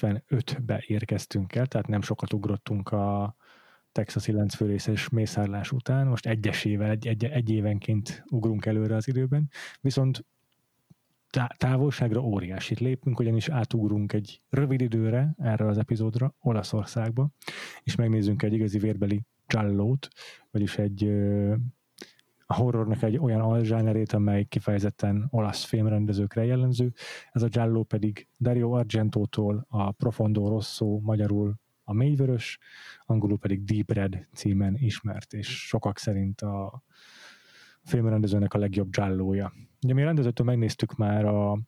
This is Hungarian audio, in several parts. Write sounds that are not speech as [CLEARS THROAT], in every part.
1975-be érkeztünk el, tehát nem sokat ugrottunk a Texasi láncfőrészes mészárlás után. Most egyesével, egy, egy, egy évenként ugrunk előre az időben. Viszont tá- távolságra óriásit lépünk, ugyanis átugrunk egy rövid időre erre az epizódra Olaszországba, és megnézzünk egy igazi vérbeli csallót, vagyis egy a horrornak egy olyan alzsánerét, amely kifejezetten olasz filmrendezőkre jellemző. Ez a Giallo pedig Dario Argentótól a Profondo Rosso, magyarul a Mélyvörös, angolul pedig Deep Red címen ismert, és sokak szerint a filmrendezőnek a legjobb Gialloja. Ugye mi a rendezőtől megnéztük már a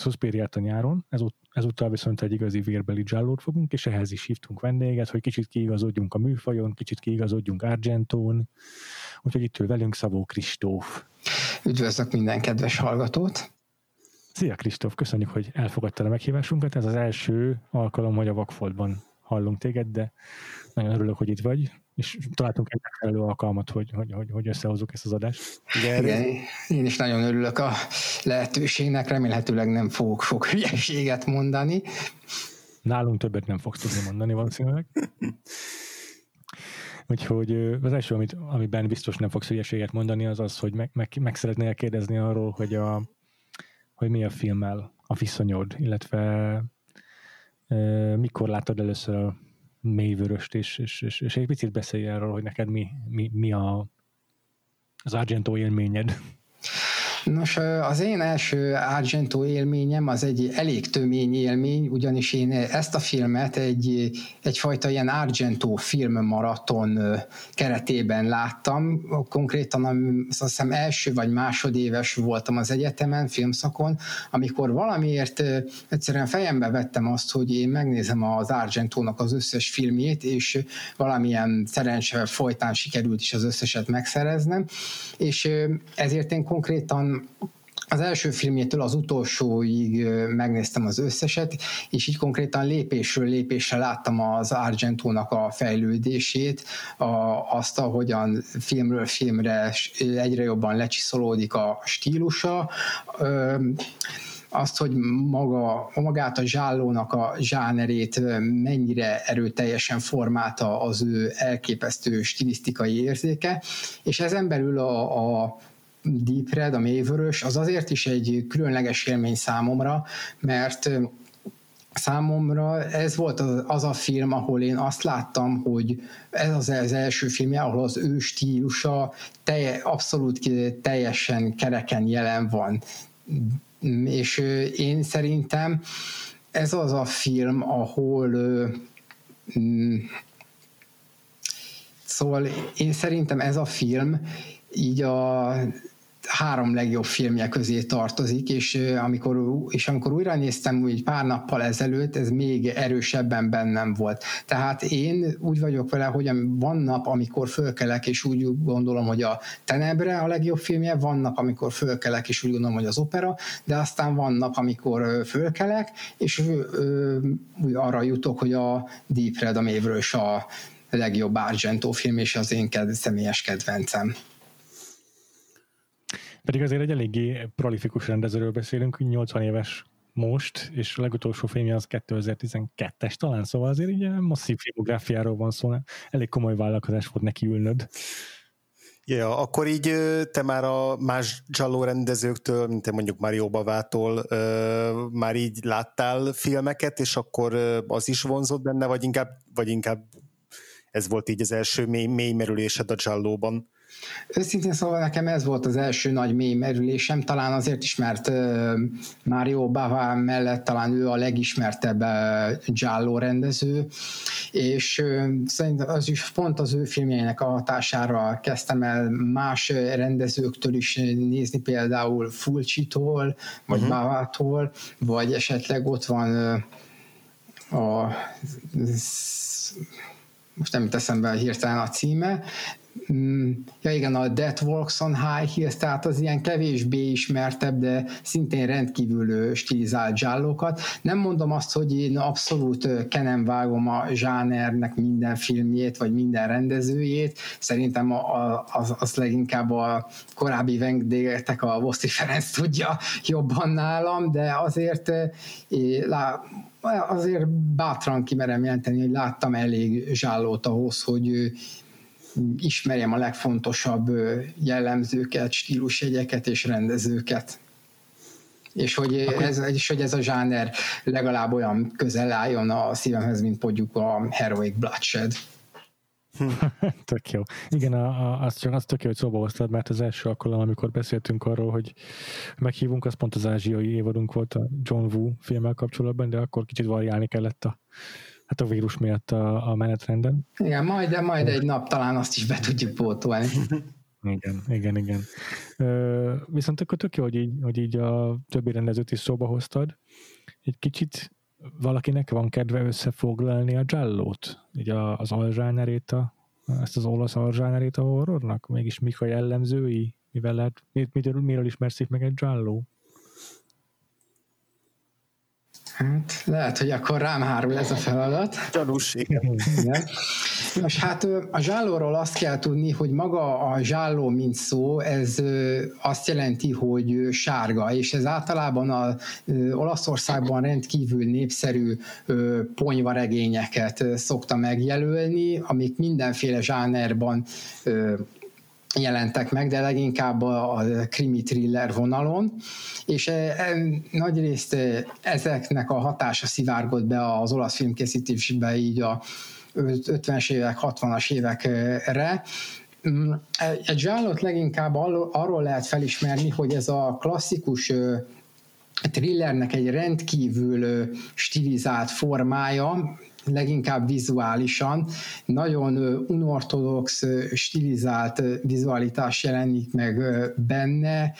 Suspiriát a nyáron, ezut- ezúttal viszont egy igazi vérbeli Giallót fogunk, és ehhez is hívtunk vendéget, hogy kicsit kiigazodjunk a műfajon, kicsit kiigazodjunk Argentón, úgyhogy itt ül velünk Szabó Kristóf. Üdvözlök minden kedves hallgatót! Szia Kristóf, köszönjük, hogy elfogadtad a meghívásunkat. Ez az első alkalom, hogy a Vakfoltban hallunk téged, de nagyon örülök, hogy itt vagy, és találtunk egy megfelelő alkalmat, hogy, hogy, hogy, hogy összehozzuk ezt az adást. Igen, Igen, én is nagyon örülök a lehetőségnek, remélhetőleg nem fogok sok hülyeséget mondani. Nálunk többet nem fogsz tudni mondani valószínűleg. Úgyhogy az első, amit, amiben biztos nem fogsz hülyeséget mondani, az az, hogy meg, meg, meg szeretnél kérdezni arról, hogy, a, hogy mi a filmmel a viszonyod, illetve ö, mikor láttad először a mélyvöröst, és, és, és, és egy picit beszélj arról, hogy neked mi, mi, mi a, az Argento élményed. Nos, az én első Argento élményem az egy elég tömény élmény, ugyanis én ezt a filmet egy, egyfajta ilyen Argento filmmaraton keretében láttam. Konkrétan azt hiszem első vagy másodéves voltam az egyetemen, filmszakon, amikor valamiért egyszerűen fejembe vettem azt, hogy én megnézem az Argentónak az összes filmjét, és valamilyen szerencse folytán sikerült is az összeset megszereznem, és ezért én konkrétan az első filmjétől az utolsóig megnéztem az összeset, és így konkrétan lépésről lépésre láttam az Argentónak a fejlődését, a, azt, ahogyan filmről filmre egyre jobban lecsiszolódik a stílusa, azt, hogy maga, magát a zsállónak a zsánerét mennyire erőteljesen formálta az ő elképesztő stilisztikai érzéke, és ezen belül a, a Deep Red, a mélyvörös, az azért is egy különleges élmény számomra, mert számomra ez volt az, az a film, ahol én azt láttam, hogy ez az, az első filmje, ahol az ő stílusa telje, abszolút teljesen kereken jelen van. És én szerintem ez az a film, ahol szóval én szerintem ez a film így a három legjobb filmje közé tartozik, és amikor, és amikor újra néztem úgy pár nappal ezelőtt, ez még erősebben bennem volt. Tehát én úgy vagyok vele, hogy van nap, amikor fölkelek, és úgy gondolom, hogy a Tenebre a legjobb filmje, van nap, amikor fölkelek, és úgy gondolom, hogy az opera, de aztán van nap, amikor fölkelek, és ö, arra jutok, hogy a Deep Red, a Mévrős a legjobb Argento film, és az én ked- személyes kedvencem. Pedig azért egy eléggé prolifikus rendezőről beszélünk, 80 éves most, és a legutolsó filmje az 2012-es talán, szóval azért így masszív filmográfiáról van szó, elég komoly vállalkozás volt neki ülnöd. Ja, akkor így te már a más Giallo rendezőktől, mint te mondjuk Mario Bavától már így láttál filmeket, és akkor az is vonzott benne, vagy inkább, vagy inkább ez volt így az első mély, mély merülésed a Giallóban? Őszintén szóval nekem ez volt az első nagy mély merülésem, talán azért is, mert Mario Bava mellett talán ő a legismertebb Giallo rendező, és szerintem az is pont az ő filmjeinek a hatására kezdtem el más rendezőktől is nézni, például Fulcsitól, vagy uh-huh. Bavától, vagy esetleg ott van a most nem teszem be hirtelen a címe, Mm, ja igen, a Death Walks on High Hills, tehát az ilyen kevésbé ismertebb, de szintén rendkívül stilizált zsállókat. Nem mondom azt, hogy én abszolút kenem vágom a zsánernek minden filmjét, vagy minden rendezőjét. Szerintem a, a, az, az leginkább a korábbi vendégek, a Voszti Ferenc tudja jobban nálam, de azért lá, azért bátran kimerem jelenteni, hogy láttam elég zsállót ahhoz, hogy ismerjem a legfontosabb jellemzőket, stílusjegyeket és rendezőket. És hogy, ez, és hogy ez a zsáner legalább olyan közel álljon a szívemhez, mint mondjuk a Heroic Bloodshed. [LAUGHS] tök jó. Igen, a, a, az csak az tök jó, hogy szóba hoztad, mert az első alkalom, amikor beszéltünk arról, hogy meghívunk, az pont az ázsiai évadunk volt a John Woo filmmel kapcsolatban, de akkor kicsit variálni kellett a hát a vírus miatt a, a menetrenden. Igen, majd, de majd egy nap talán azt is be tudjuk pótolni. Igen, igen, igen. Ö, viszont akkor tök jó, hogy így, hogy így a többi rendezőt is szóba hoztad. Egy kicsit valakinek van kedve összefoglalni a Jallót, így a, az alzsánerét, a, ezt az olasz alzsánerét a horrornak? Mégis mik a jellemzői? Mivel lehet, miről, miről ismerszik meg egy Jalló? Hát lehet, hogy akkor rám hárul ez a feladat. Gyanús, igen. Most hát a zsállóról azt kell tudni, hogy maga a zsálló, mint szó, ez azt jelenti, hogy sárga, és ez általában a Olaszországban rendkívül népszerű ponyvaregényeket szokta megjelölni, amik mindenféle zsánerban jelentek meg, de leginkább a, krimi thriller vonalon, és e, e, nagyrészt e, ezeknek a hatása szivárgott be az olasz filmkészítésbe így a 50-es évek, 60-as évekre, mm, egy zsálot leginkább arról lehet felismerni, hogy ez a klasszikus thrillernek egy rendkívül stilizált formája, leginkább vizuálisan, nagyon unortodox, stilizált vizualitás jelenik meg benne,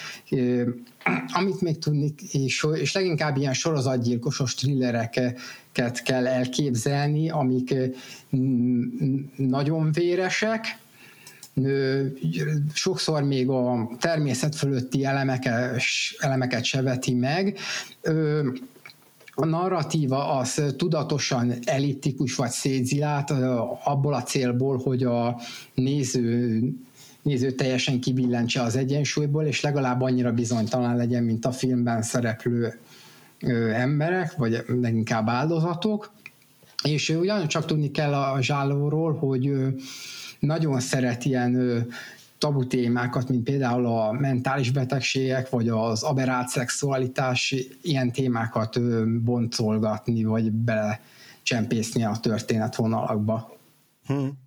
amit még tudni, és, leginkább ilyen sorozatgyilkosos thrillereket kell elképzelni, amik nagyon véresek, sokszor még a természet fölötti elemeket, elemeket se veti meg, a narratíva az tudatosan elliptikus vagy szétzilált abból a célból, hogy a néző néző teljesen kibillentse az egyensúlyból, és legalább annyira bizonytalan legyen, mint a filmben szereplő emberek, vagy leginkább áldozatok. És ugyancsak tudni kell a zsálóról, hogy nagyon szeret ilyen tabu témákat, mint például a mentális betegségek, vagy az aberált szexualitás, ilyen témákat boncolgatni, vagy belecsempészni a történetvonalakba. Hmm.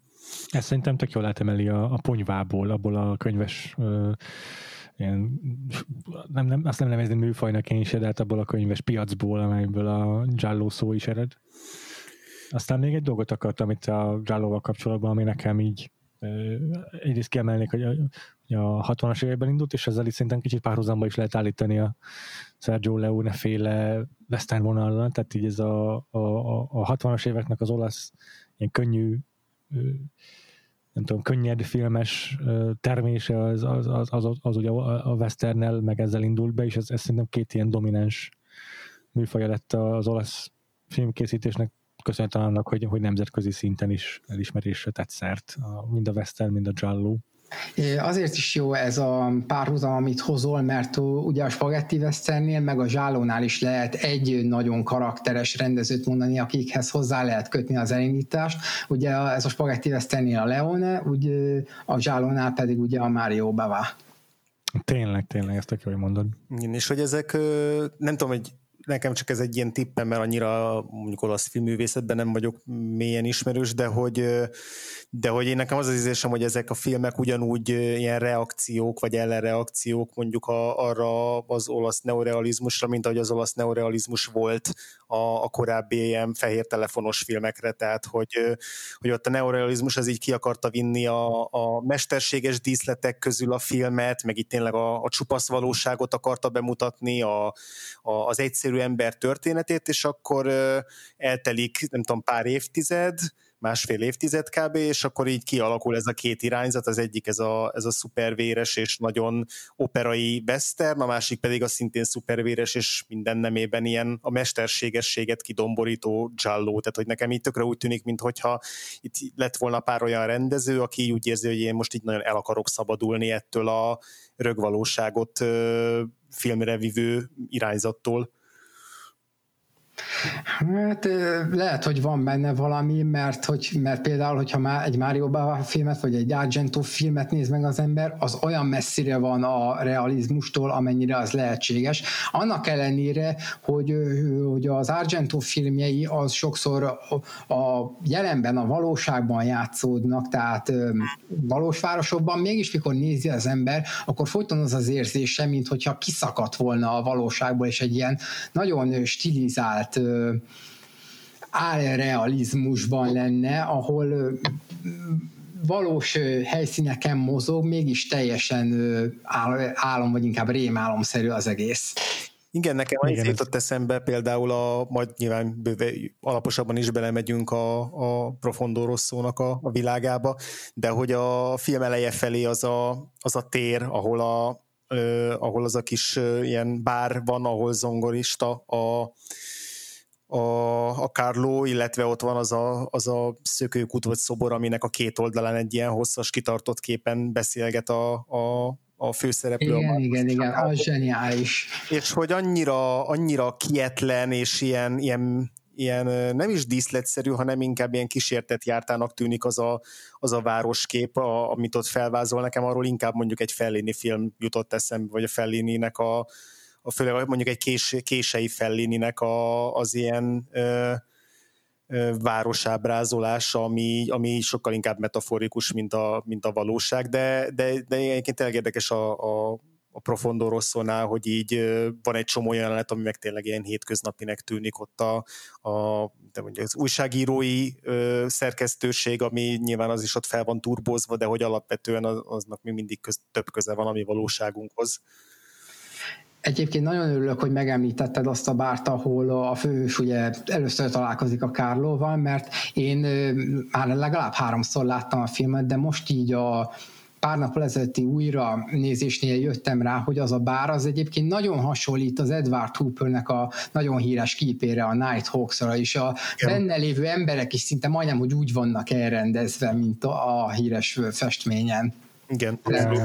Ezt szerintem tök jól átemeli a, a ponyvából, abból a könyves ö, ilyen, nem, nem, azt nem nevezni műfajnak én is, de hát abból a könyves piacból, amelyből a Giallo szó is ered. Aztán még egy dolgot akartam itt a Giallo-val kapcsolatban, ami nekem így egyrészt kiemelnék, hogy a, a 60-as években indult, és ezzel itt szerintem kicsit párhuzamba is lehet állítani a Sergio Leone féle western vonalra, tehát így ez a, a, a 60-as éveknek az olasz ilyen könnyű nem tudom, könnyed filmes termése az, az, az, az, az, az ugye a westernnel meg ezzel indult be, és ez, ez szerintem két ilyen domináns műfaja lett az olasz filmkészítésnek köszönhetően annak, hogy, hogy nemzetközi szinten is elismerésre tett szert, a, mind a Western, mind a Jallo. Azért is jó ez a párhuzam, amit hozol, mert ugye a Spaghetti Westernnél, meg a Zsálónál is lehet egy nagyon karakteres rendezőt mondani, akikhez hozzá lehet kötni az elindítást. Ugye ez a Spaghetti Westernnél a Leone, ugye a Zsálónál pedig ugye a Mario Bava. Tényleg, tényleg, ezt tök hogy mondod. Igen, és hogy ezek, nem tudom, hogy nekem csak ez egy ilyen tippem, mert annyira mondjuk olasz filmművészetben nem vagyok mélyen ismerős, de hogy, de hogy én nekem az az ízésem, hogy ezek a filmek ugyanúgy ilyen reakciók, vagy ellenreakciók mondjuk a, arra az olasz neorealizmusra, mint ahogy az olasz neorealizmus volt a, a korábbi ilyen fehér telefonos filmekre, tehát hogy, hogy ott a neorealizmus az így ki akarta vinni a, a mesterséges díszletek közül a filmet, meg itt tényleg a, a csupasz valóságot akarta bemutatni, a, a, az egyszerű ember történetét, és akkor eltelik, nem tudom, pár évtized, másfél évtized kb., és akkor így kialakul ez a két irányzat, az egyik ez a, ez a szupervéres és nagyon operai western, a másik pedig a szintén szupervéres és minden nemében ilyen a mesterségességet kidomborító giallo, tehát hogy nekem így tökre úgy tűnik, mintha itt lett volna pár olyan rendező, aki úgy érzi, hogy én most így nagyon el akarok szabadulni ettől a rögvalóságot filmre vivő irányzattól. Hát lehet, hogy van benne valami, mert, hogy, mert például, hogyha már egy Mario Bava filmet, vagy egy Argento filmet néz meg az ember, az olyan messzire van a realizmustól, amennyire az lehetséges. Annak ellenére, hogy, hogy az Argento filmjei az sokszor a jelenben, a valóságban játszódnak, tehát valós városokban, mégis mikor nézi az ember, akkor folyton az az érzése, mint hogyha kiszakadt volna a valóságból, és egy ilyen nagyon stilizált álrealizmusban lenne, ahol valós helyszíneken mozog, mégis teljesen álom, vagy inkább rémálomszerű az egész. Igen, nekem Igen, jutott eszembe például a, majd nyilván bőve, alaposabban is belemegyünk a, a Profondo Rosszónak a, a világába, de hogy a film eleje felé az a, az a tér, ahol a, ö, ahol az a kis ö, ilyen bár van, ahol zongorista a a, a Carlo, illetve ott van az a, az a szökőkút vagy szobor, aminek a két oldalán egy ilyen hosszas kitartott képen beszélget a, a, a főszereplő. Igen, a igen, igen, az zseniális. És hogy annyira, annyira kietlen, és ilyen, ilyen, ilyen nem is díszletszerű, hanem inkább ilyen kísértett jártának tűnik az a, az a városkép, a, amit ott felvázol nekem, arról inkább mondjuk egy Fellini film jutott eszembe, vagy a Fellini-nek a, a főleg mondjuk egy kés, kései Fellininek a, az ilyen ö, városábrázolása, ami, ami sokkal inkább metaforikus, mint a, mint a valóság, de, de, de egyébként tényleg érdekes a, a, a Profondo Rosszónál, hogy így van egy csomó jelenet, ami meg tényleg ilyen hétköznapinek tűnik ott a, a de mondjuk az újságírói ö, szerkesztőség, ami nyilván az is ott fel van turbozva, de hogy alapvetően az, aznak még mindig köz, több köze van a mi valóságunkhoz. Egyébként nagyon örülök, hogy megemlítetted azt a bárt, ahol a főhős ugye először találkozik a Kárlóval, mert én már legalább háromszor láttam a filmet, de most így a pár nap ezelőtti újra nézésnél jöttem rá, hogy az a bár az egyébként nagyon hasonlít az Edward Hoopernek a nagyon híres képére, a Nighthawks-ra, és a Igen. benne lévő emberek is szinte majdnem, hogy úgy vannak elrendezve, mint a, a híres festményen. Igen.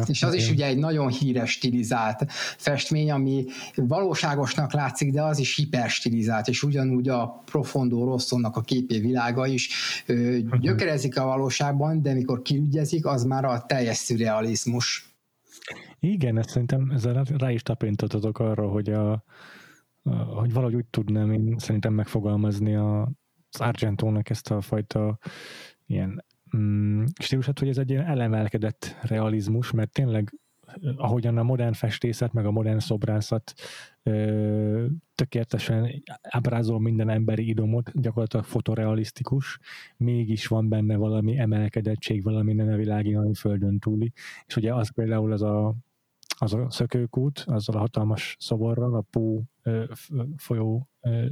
És az is ugye egy nagyon híres stilizált festmény, ami valóságosnak látszik, de az is hiperstilizált, és ugyanúgy a Profondo Rosszónak a képé világa is uh-huh. gyökerezik a valóságban, de mikor kiügyezik, az már a teljes szürrealizmus. Igen, ezt szerintem ezzel rá is tapintottatok arra, hogy, a, a, hogy valahogy úgy tudnám én szerintem megfogalmazni a, az Argentónak ezt a fajta ilyen mm, stílusát, hogy ez egy ilyen elemelkedett realizmus, mert tényleg ahogyan a modern festészet, meg a modern szobrászat ö, tökéletesen ábrázol minden emberi idomot, gyakorlatilag fotorealisztikus, mégis van benne valami emelkedettség, valami nem a világi, valami földön túli. És ugye az például az a, az a szökőkút, azzal a hatalmas szoborral, a Pó ö, folyó ö,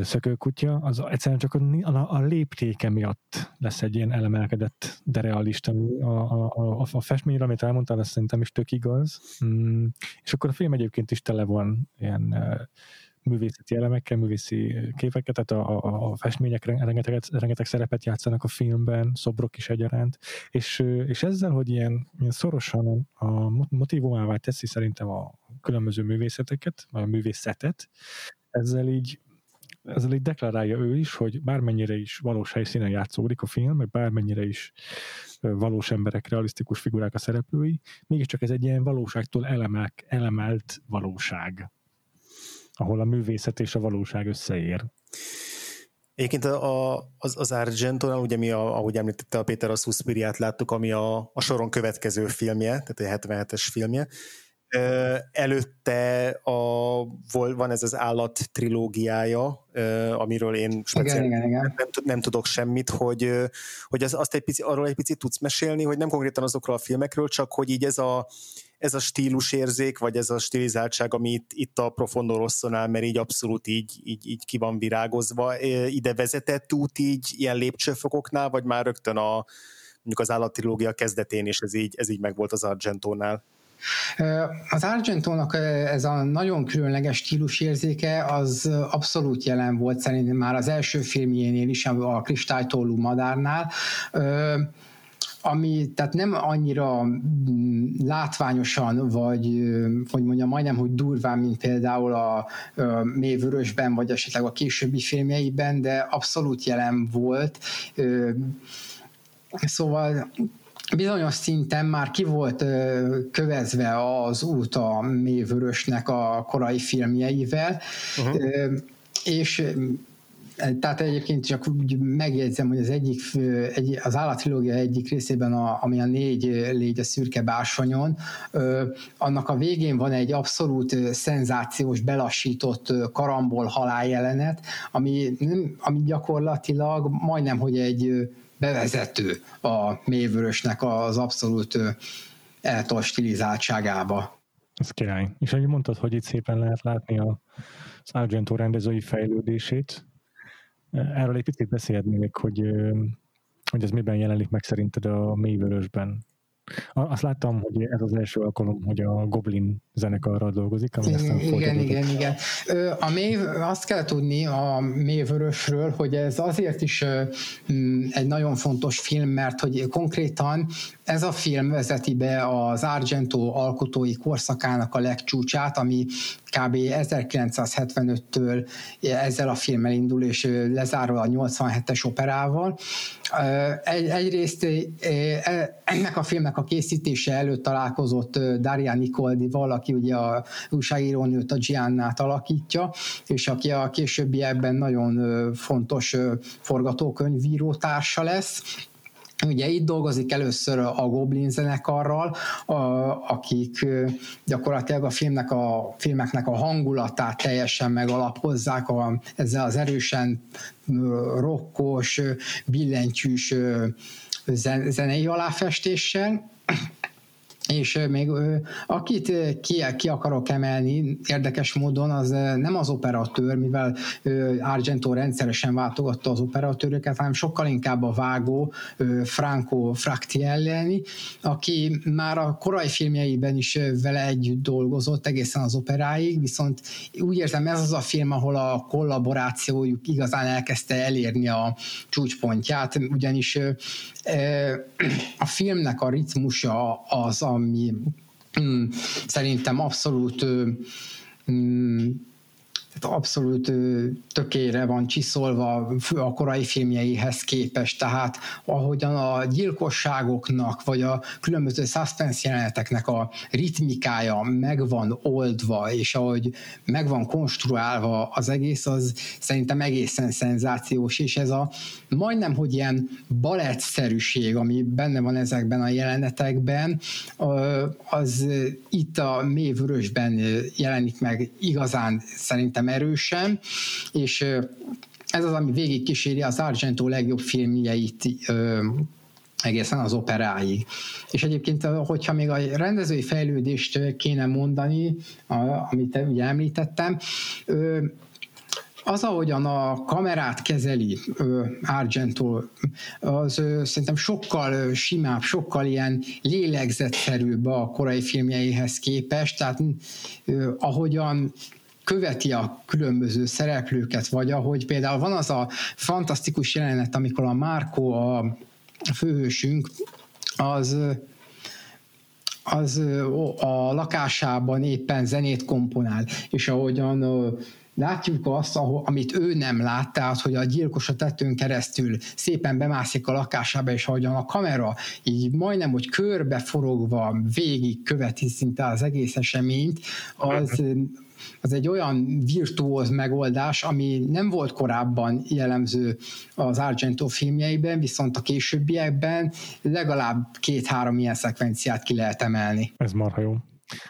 szökőkutya, az egyszerűen csak a, a, léptéke miatt lesz egy ilyen elemelkedett, de realista. A, a, a, a festményre, amit elmondtál, ez szerintem is tök igaz. Mm, és akkor a film egyébként is tele van ilyen művészeti elemekkel, művészi képeket, tehát a, a, a festmények rengeteg, rengeteg szerepet játszanak a filmben, szobrok is egyaránt, és, és ezzel, hogy ilyen, ilyen szorosan a motivumává teszi szerintem a különböző művészeteket, vagy a művészetet, ezzel így ezzel így deklarálja ő is, hogy bármennyire is valós helyszínen játszódik a film, meg bármennyire is valós emberek, realisztikus figurák a szereplői, mégiscsak ez egy ilyen valóságtól elemek, elemelt valóság. ahol a művészet és a valóság összeér. Egyébként a, az, az Argentonál, ugye mi, a, ahogy említette a Péter, a Suspiriát láttuk, ami a, a soron következő filmje, tehát a 77-es filmje. Előtte a, van ez az állat trilógiája, amiről én speciálisan igen, igen, igen. Nem, nem tudok semmit, hogy, hogy az, azt egy pici, arról egy picit tudsz mesélni, hogy nem konkrétan azokról a filmekről, csak hogy így ez a, ez a stílusérzék, vagy ez a stilizáltság, ami itt, itt a Profondo Rosszonál, mert így abszolút így, így, így ki van virágozva, ide vezetett út így ilyen lépcsőfokoknál, vagy már rögtön a mondjuk az állattrilógia kezdetén is ez így, ez így megvolt az Argentónál? Az Argentónak ez a nagyon különleges stílusérzéke az abszolút jelen volt szerintem már az első filmjénél is, a Kristálytollú madárnál ami tehát nem annyira mm, látványosan, vagy hogy mondjam, majdnem, hogy durván, mint például a, a Mévörösben, vagy esetleg a későbbi filmjeiben, de abszolút jelen volt. Szóval bizonyos szinten már ki volt kövezve az út a Mévörösnek a korai filmjeivel, uh-huh. és tehát egyébként csak úgy megjegyzem, hogy az egyik, egy, az állattrilógia egyik részében, a, ami a négy légy a szürke bársonyon, annak a végén van egy abszolút szenzációs, belassított karambol haláljelenet, ami, ami gyakorlatilag majdnem, hogy egy bevezető a mélyvörösnek az abszolút eltol stilizáltságába. Ez király. És ahogy mondtad, hogy itt szépen lehet látni a, az Argento rendezői fejlődését, Erről egy picit beszélhetnék, hogy, hogy ez miben jelenik meg szerinted a mélyvörösben. Azt láttam, hogy ez az első alkalom, hogy a Goblin zenekarral dolgozik. Ami igen, igen, igen, igen. A mély, azt kell tudni a mélyvörösről, hogy ez azért is egy nagyon fontos film, mert hogy konkrétan ez a film vezeti be az Argento alkotói korszakának a legcsúcsát, ami kb. 1975-től ezzel a filmmel indul, és lezárul a 87-es operával. Egy, egyrészt e, ennek a filmnek a készítése előtt találkozott Daria Nicoldival, aki ugye a újságírónőt, a Giannát alakítja, és aki a későbbiekben nagyon fontos forgatókönyvíró társa lesz. Ugye itt dolgozik először a Goblin zenekarral, a, akik gyakorlatilag a filmnek a filmeknek a hangulatát teljesen megalapozzák a, ezzel az erősen rokkos, billentyűs zenei aláfestéssel és még akit ki, ki akarok emelni érdekes módon, az nem az operatőr, mivel Argento rendszeresen váltogatta az operatőröket, hanem sokkal inkább a vágó Franco Fractielleni, aki már a korai filmjeiben is vele együtt dolgozott egészen az operáig, viszont úgy érzem ez az a film, ahol a kollaborációjuk igazán elkezdte elérni a csúcspontját, ugyanis a filmnek a ritmusa az, ami mm, szerintem abszolút mm, tehát abszolút tökére van csiszolva a korai filmjeihez képest, tehát ahogyan a gyilkosságoknak, vagy a különböző suspense jeleneteknek a ritmikája meg van oldva, és ahogy meg van konstruálva az egész, az szerintem egészen szenzációs, és ez a majdnem, hogy ilyen balettszerűség, ami benne van ezekben a jelenetekben, az itt a mélyvörösben jelenik meg igazán szerintem szerintem erősen, és ez az, ami végig kíséri az Argento legjobb filmjeit egészen az operáig. És egyébként, hogyha még a rendezői fejlődést kéne mondani, amit ugye említettem, az, ahogyan a kamerát kezeli Argento, az szerintem sokkal simább, sokkal ilyen lélegzetszerűbb a korai filmjeihez képest, tehát ahogyan követi a különböző szereplőket, vagy ahogy például van az a fantasztikus jelenet, amikor a Márko, a főhősünk, az az a lakásában éppen zenét komponál, és ahogyan látjuk azt, amit ő nem lát, tehát hogy a gyilkos a tetőn keresztül szépen bemászik a lakásába, és ahogyan a kamera így majdnem, hogy körbe forogva végig követi szinte az egész eseményt, az az egy olyan virtuóz megoldás, ami nem volt korábban jellemző az Argento filmjeiben, viszont a későbbiekben legalább két-három ilyen szekvenciát ki lehet emelni. Ez marha jó.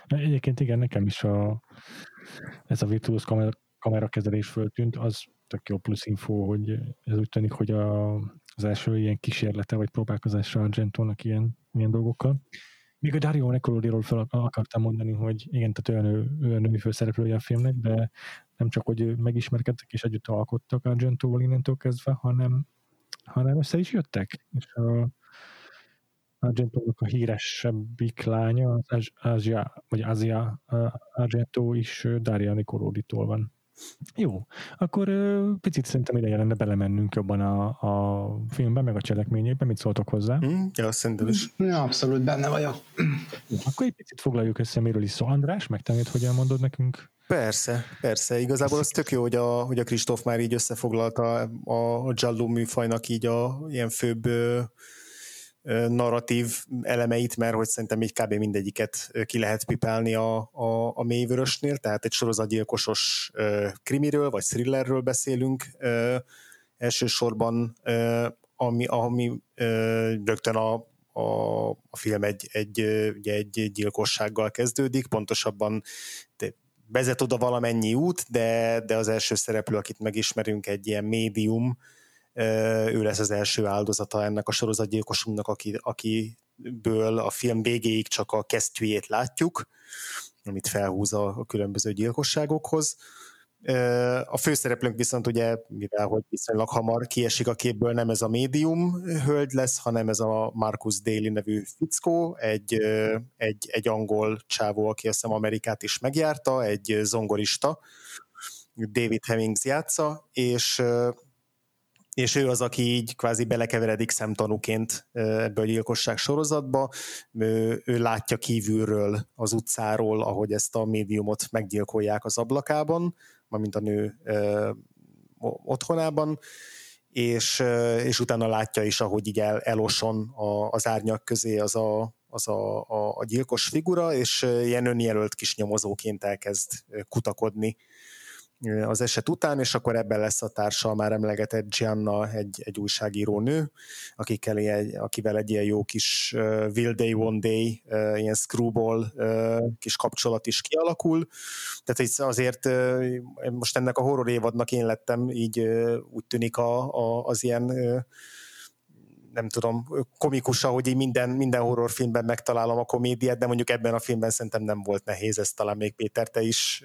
Egyébként igen, nekem is a, ez a virtuóz kamera, kamerakezelés föltűnt, az tök jó plusz info, hogy ez úgy tűnik, hogy a, az első ilyen kísérlete, vagy próbálkozása Argentónak ilyen, ilyen dolgokkal. Még a Dario Necolodiról fel akartam mondani, hogy igen, tehát olyan, olyan női főszereplője a filmnek, de nem csak, hogy megismerkedtek és együtt alkottak Argentóval innentől kezdve, hanem, hanem össze is jöttek. És a Argentónak a híresebbik lánya, az Ázsia, vagy Ázia Argento is Daria Nicoloditól van. Jó, akkor picit szerintem ideje lenne belemennünk jobban a, a filmbe, meg a cselekményébe. Mit szóltok hozzá? Mm, ja, szerintem is. Ja, abszolút benne vagyok. Akkor egy picit foglaljuk össze, miről is szól. András, megtanít, hogy elmondod nekünk? Persze, persze. Igazából az tök jó, hogy a, hogy a Kristóf már így összefoglalta a, a Giallo műfajnak így a ilyen főbb narratív elemeit, mert hogy szerintem így kb. mindegyiket ki lehet pipálni a, a, a mélyvörösnél, tehát egy sorozatgyilkosos krimiről vagy thrillerről beszélünk elsősorban, ami, ami rögtön a, a, a film egy, egy, ugye egy gyilkossággal kezdődik, pontosabban vezet oda valamennyi út, de, de az első szereplő, akit megismerünk, egy ilyen médium, ő lesz az első áldozata ennek a sorozatgyilkosunknak, aki, akiből a film végéig csak a kesztyűjét látjuk, amit felhúz a, a különböző gyilkosságokhoz. A főszereplőnk viszont ugye, mivel hogy viszonylag hamar kiesik a képből, nem ez a médium hölgy lesz, hanem ez a Marcus Daly nevű fickó, egy, egy, egy angol csávó, aki azt hiszem Amerikát is megjárta, egy zongorista, David Hemmings játsza, és és ő az, aki így kvázi belekeveredik szemtanúként ebbe a gyilkosság sorozatba. Ő, ő látja kívülről az utcáról, ahogy ezt a médiumot meggyilkolják az ablakában, mint a nő ö, otthonában, és, és utána látja is, ahogy így el, eloson a, az árnyak közé az a, az a, a, a gyilkos figura, és ilyen önjelölt kis nyomozóként elkezd kutakodni az eset után, és akkor ebben lesz a társa már emlegetett Gianna, egy, egy újságíró nő, akikkel egy, akivel egy ilyen jó kis uh, Will Day One Day, uh, ilyen screwball uh, kis kapcsolat is kialakul. Tehát azért uh, most ennek a horror évadnak én lettem, így uh, úgy tűnik a, a, az ilyen uh, nem tudom, komikus, hogy így minden, minden horrorfilmben megtalálom a komédiát, de mondjuk ebben a filmben szerintem nem volt nehéz, ezt talán még Péter, te is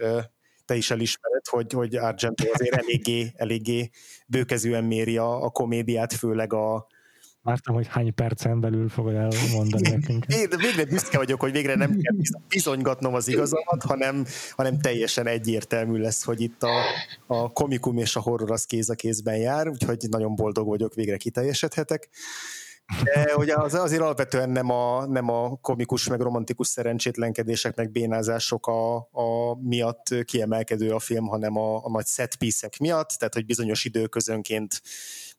te is elismered, hogy, hogy Argento azért eléggé, eléggé bőkezően méri a, a komédiát, főleg a, Vártam, hogy hány percen belül fogod elmondani nekünk. Én végre büszke vagyok, hogy végre nem kell bizonygatnom az igazamat, hanem, hanem teljesen egyértelmű lesz, hogy itt a, a komikum és a horror az kéz a kézben jár, úgyhogy nagyon boldog vagyok, végre kiteljesedhetek. De ugye az, azért alapvetően nem a, nem a komikus, meg romantikus szerencsétlenkedések, meg bénázások a, a miatt kiemelkedő a film, hanem a, a nagy setpiece miatt, tehát hogy bizonyos időközönként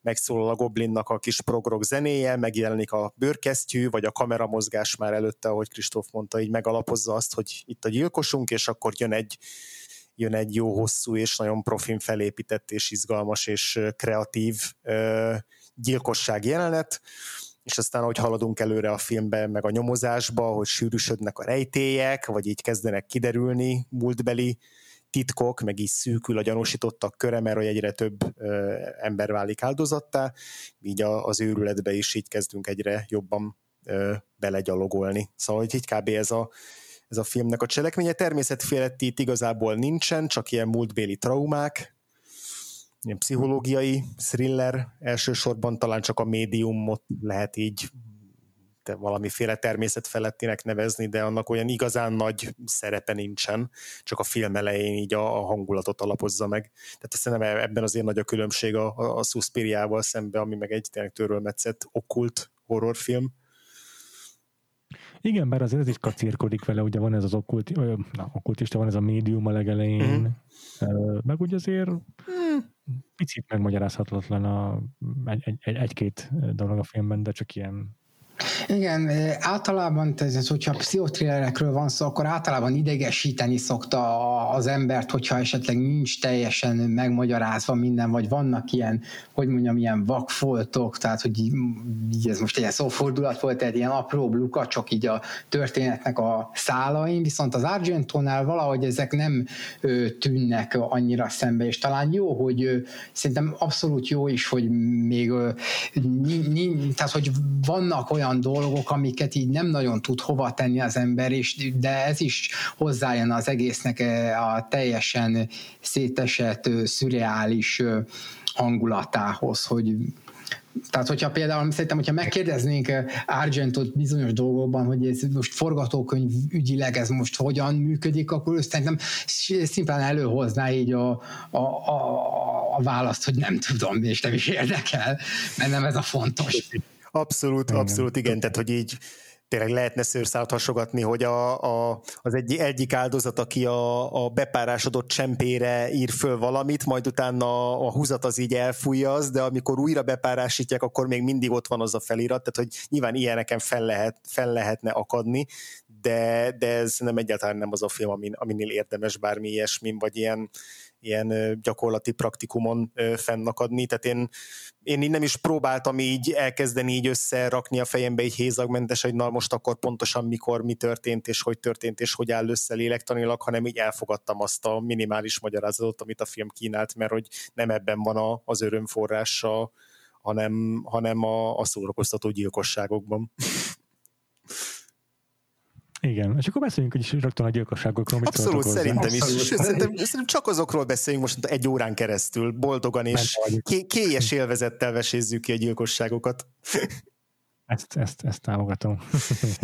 megszólal a Goblinnak a kis progrog zenéje, megjelenik a bőrkesztyű, vagy a kameramozgás már előtte, ahogy Kristóf mondta, így megalapozza azt, hogy itt a gyilkosunk, és akkor jön egy jön egy jó hosszú és nagyon profin felépített és izgalmas és kreatív gyilkosság jelenet, és aztán, hogy haladunk előre a filmbe, meg a nyomozásba, hogy sűrűsödnek a rejtélyek, vagy így kezdenek kiderülni múltbeli titkok, meg így szűkül a gyanúsítottak köre, mert hogy egyre több ö, ember válik áldozattá, így a, az őrületbe is így kezdünk egyre jobban ö, belegyalogolni. Szóval hogy így kb. ez a, ez a filmnek a cselekménye. Természetféletti itt igazából nincsen, csak ilyen múltbéli traumák, ilyen pszichológiai thriller, elsősorban talán csak a médiumot lehet így te valamiféle természet felettinek nevezni, de annak olyan igazán nagy szerepe nincsen, csak a film elején így a, a hangulatot alapozza meg. Tehát szerintem ebben azért nagy a különbség a, a, a Suspiriával szembe, ami meg egy tényleg törölmetszett okkult horrorfilm. Igen, bár azért ez is kacérkodik vele, ugye van ez az okkult, na, okkultista, van ez a médium a legelején, mm. meg úgy azért mm. picit megmagyarázhatatlan a, egy, egy, egy-két dolog a filmben, de csak ilyen Igen, általában, ez, hogyha pszichotrillerekről van szó, akkor általában idegesíteni szokta az embert, hogyha esetleg nincs teljesen megmagyarázva minden, vagy vannak ilyen, hogy mondjam, ilyen vakfoltok, tehát hogy így ez most egy szófordulat volt, tehát ilyen apró lukacsok így a történetnek a szálain, viszont az Argentónál valahogy ezek nem ö, tűnnek annyira szembe, és talán jó, hogy ö, szerintem abszolút jó is, hogy még ö, ny, ny, tehát hogy vannak olyan olyan dolgok, amiket így nem nagyon tud hova tenni az ember, és, de ez is hozzájön az egésznek eh, a teljesen szétesett, szürreális hangulatához, hogy tehát, hogyha például szerintem, hogyha megkérdeznénk Argentot bizonyos dolgokban, hogy ez most forgatókönyv ügyileg ez most hogyan működik, akkor ő szerintem szimplán előhozná így a, a, a, a választ, hogy nem tudom, és nem is érdekel, mert nem ez a fontos. Abszolút, igen. abszolút igen, tehát hogy így tényleg lehetne szőrszálat hasogatni, hogy a, a, az egy, egyik áldozat, aki a, a bepárásodott csempére ír föl valamit, majd utána a, a húzat az így elfújja az, de amikor újra bepárásítják, akkor még mindig ott van az a felirat, tehát hogy nyilván ilyeneken fel, lehet, fel lehetne akadni, de, de ez nem egyáltalán nem az a film, amin, aminél érdemes bármi ilyesmi, vagy ilyen, ilyen gyakorlati praktikumon fennakadni, tehát én, én nem is próbáltam így elkezdeni így összerakni a fejembe egy hézagmentes, hogy na most akkor pontosan mikor, mi történt, és hogy történt, és hogy áll össze lélektanilag, hanem így elfogadtam azt a minimális magyarázatot, amit a film kínált, mert hogy nem ebben van a, az örömforrása, hanem, hanem a, a szórakoztató gyilkosságokban. [LAUGHS] Igen, és akkor beszéljünk is rögtön a gyilkosságokról. Mit Abszolút, szerintem is. Abszolút. Szerintem, szerintem csak azokról beszéljünk most egy órán keresztül, boldogan és ké- kélyes élvezettel vesézzük ki a gyilkosságokat. Ezt, ezt, ezt támogatom.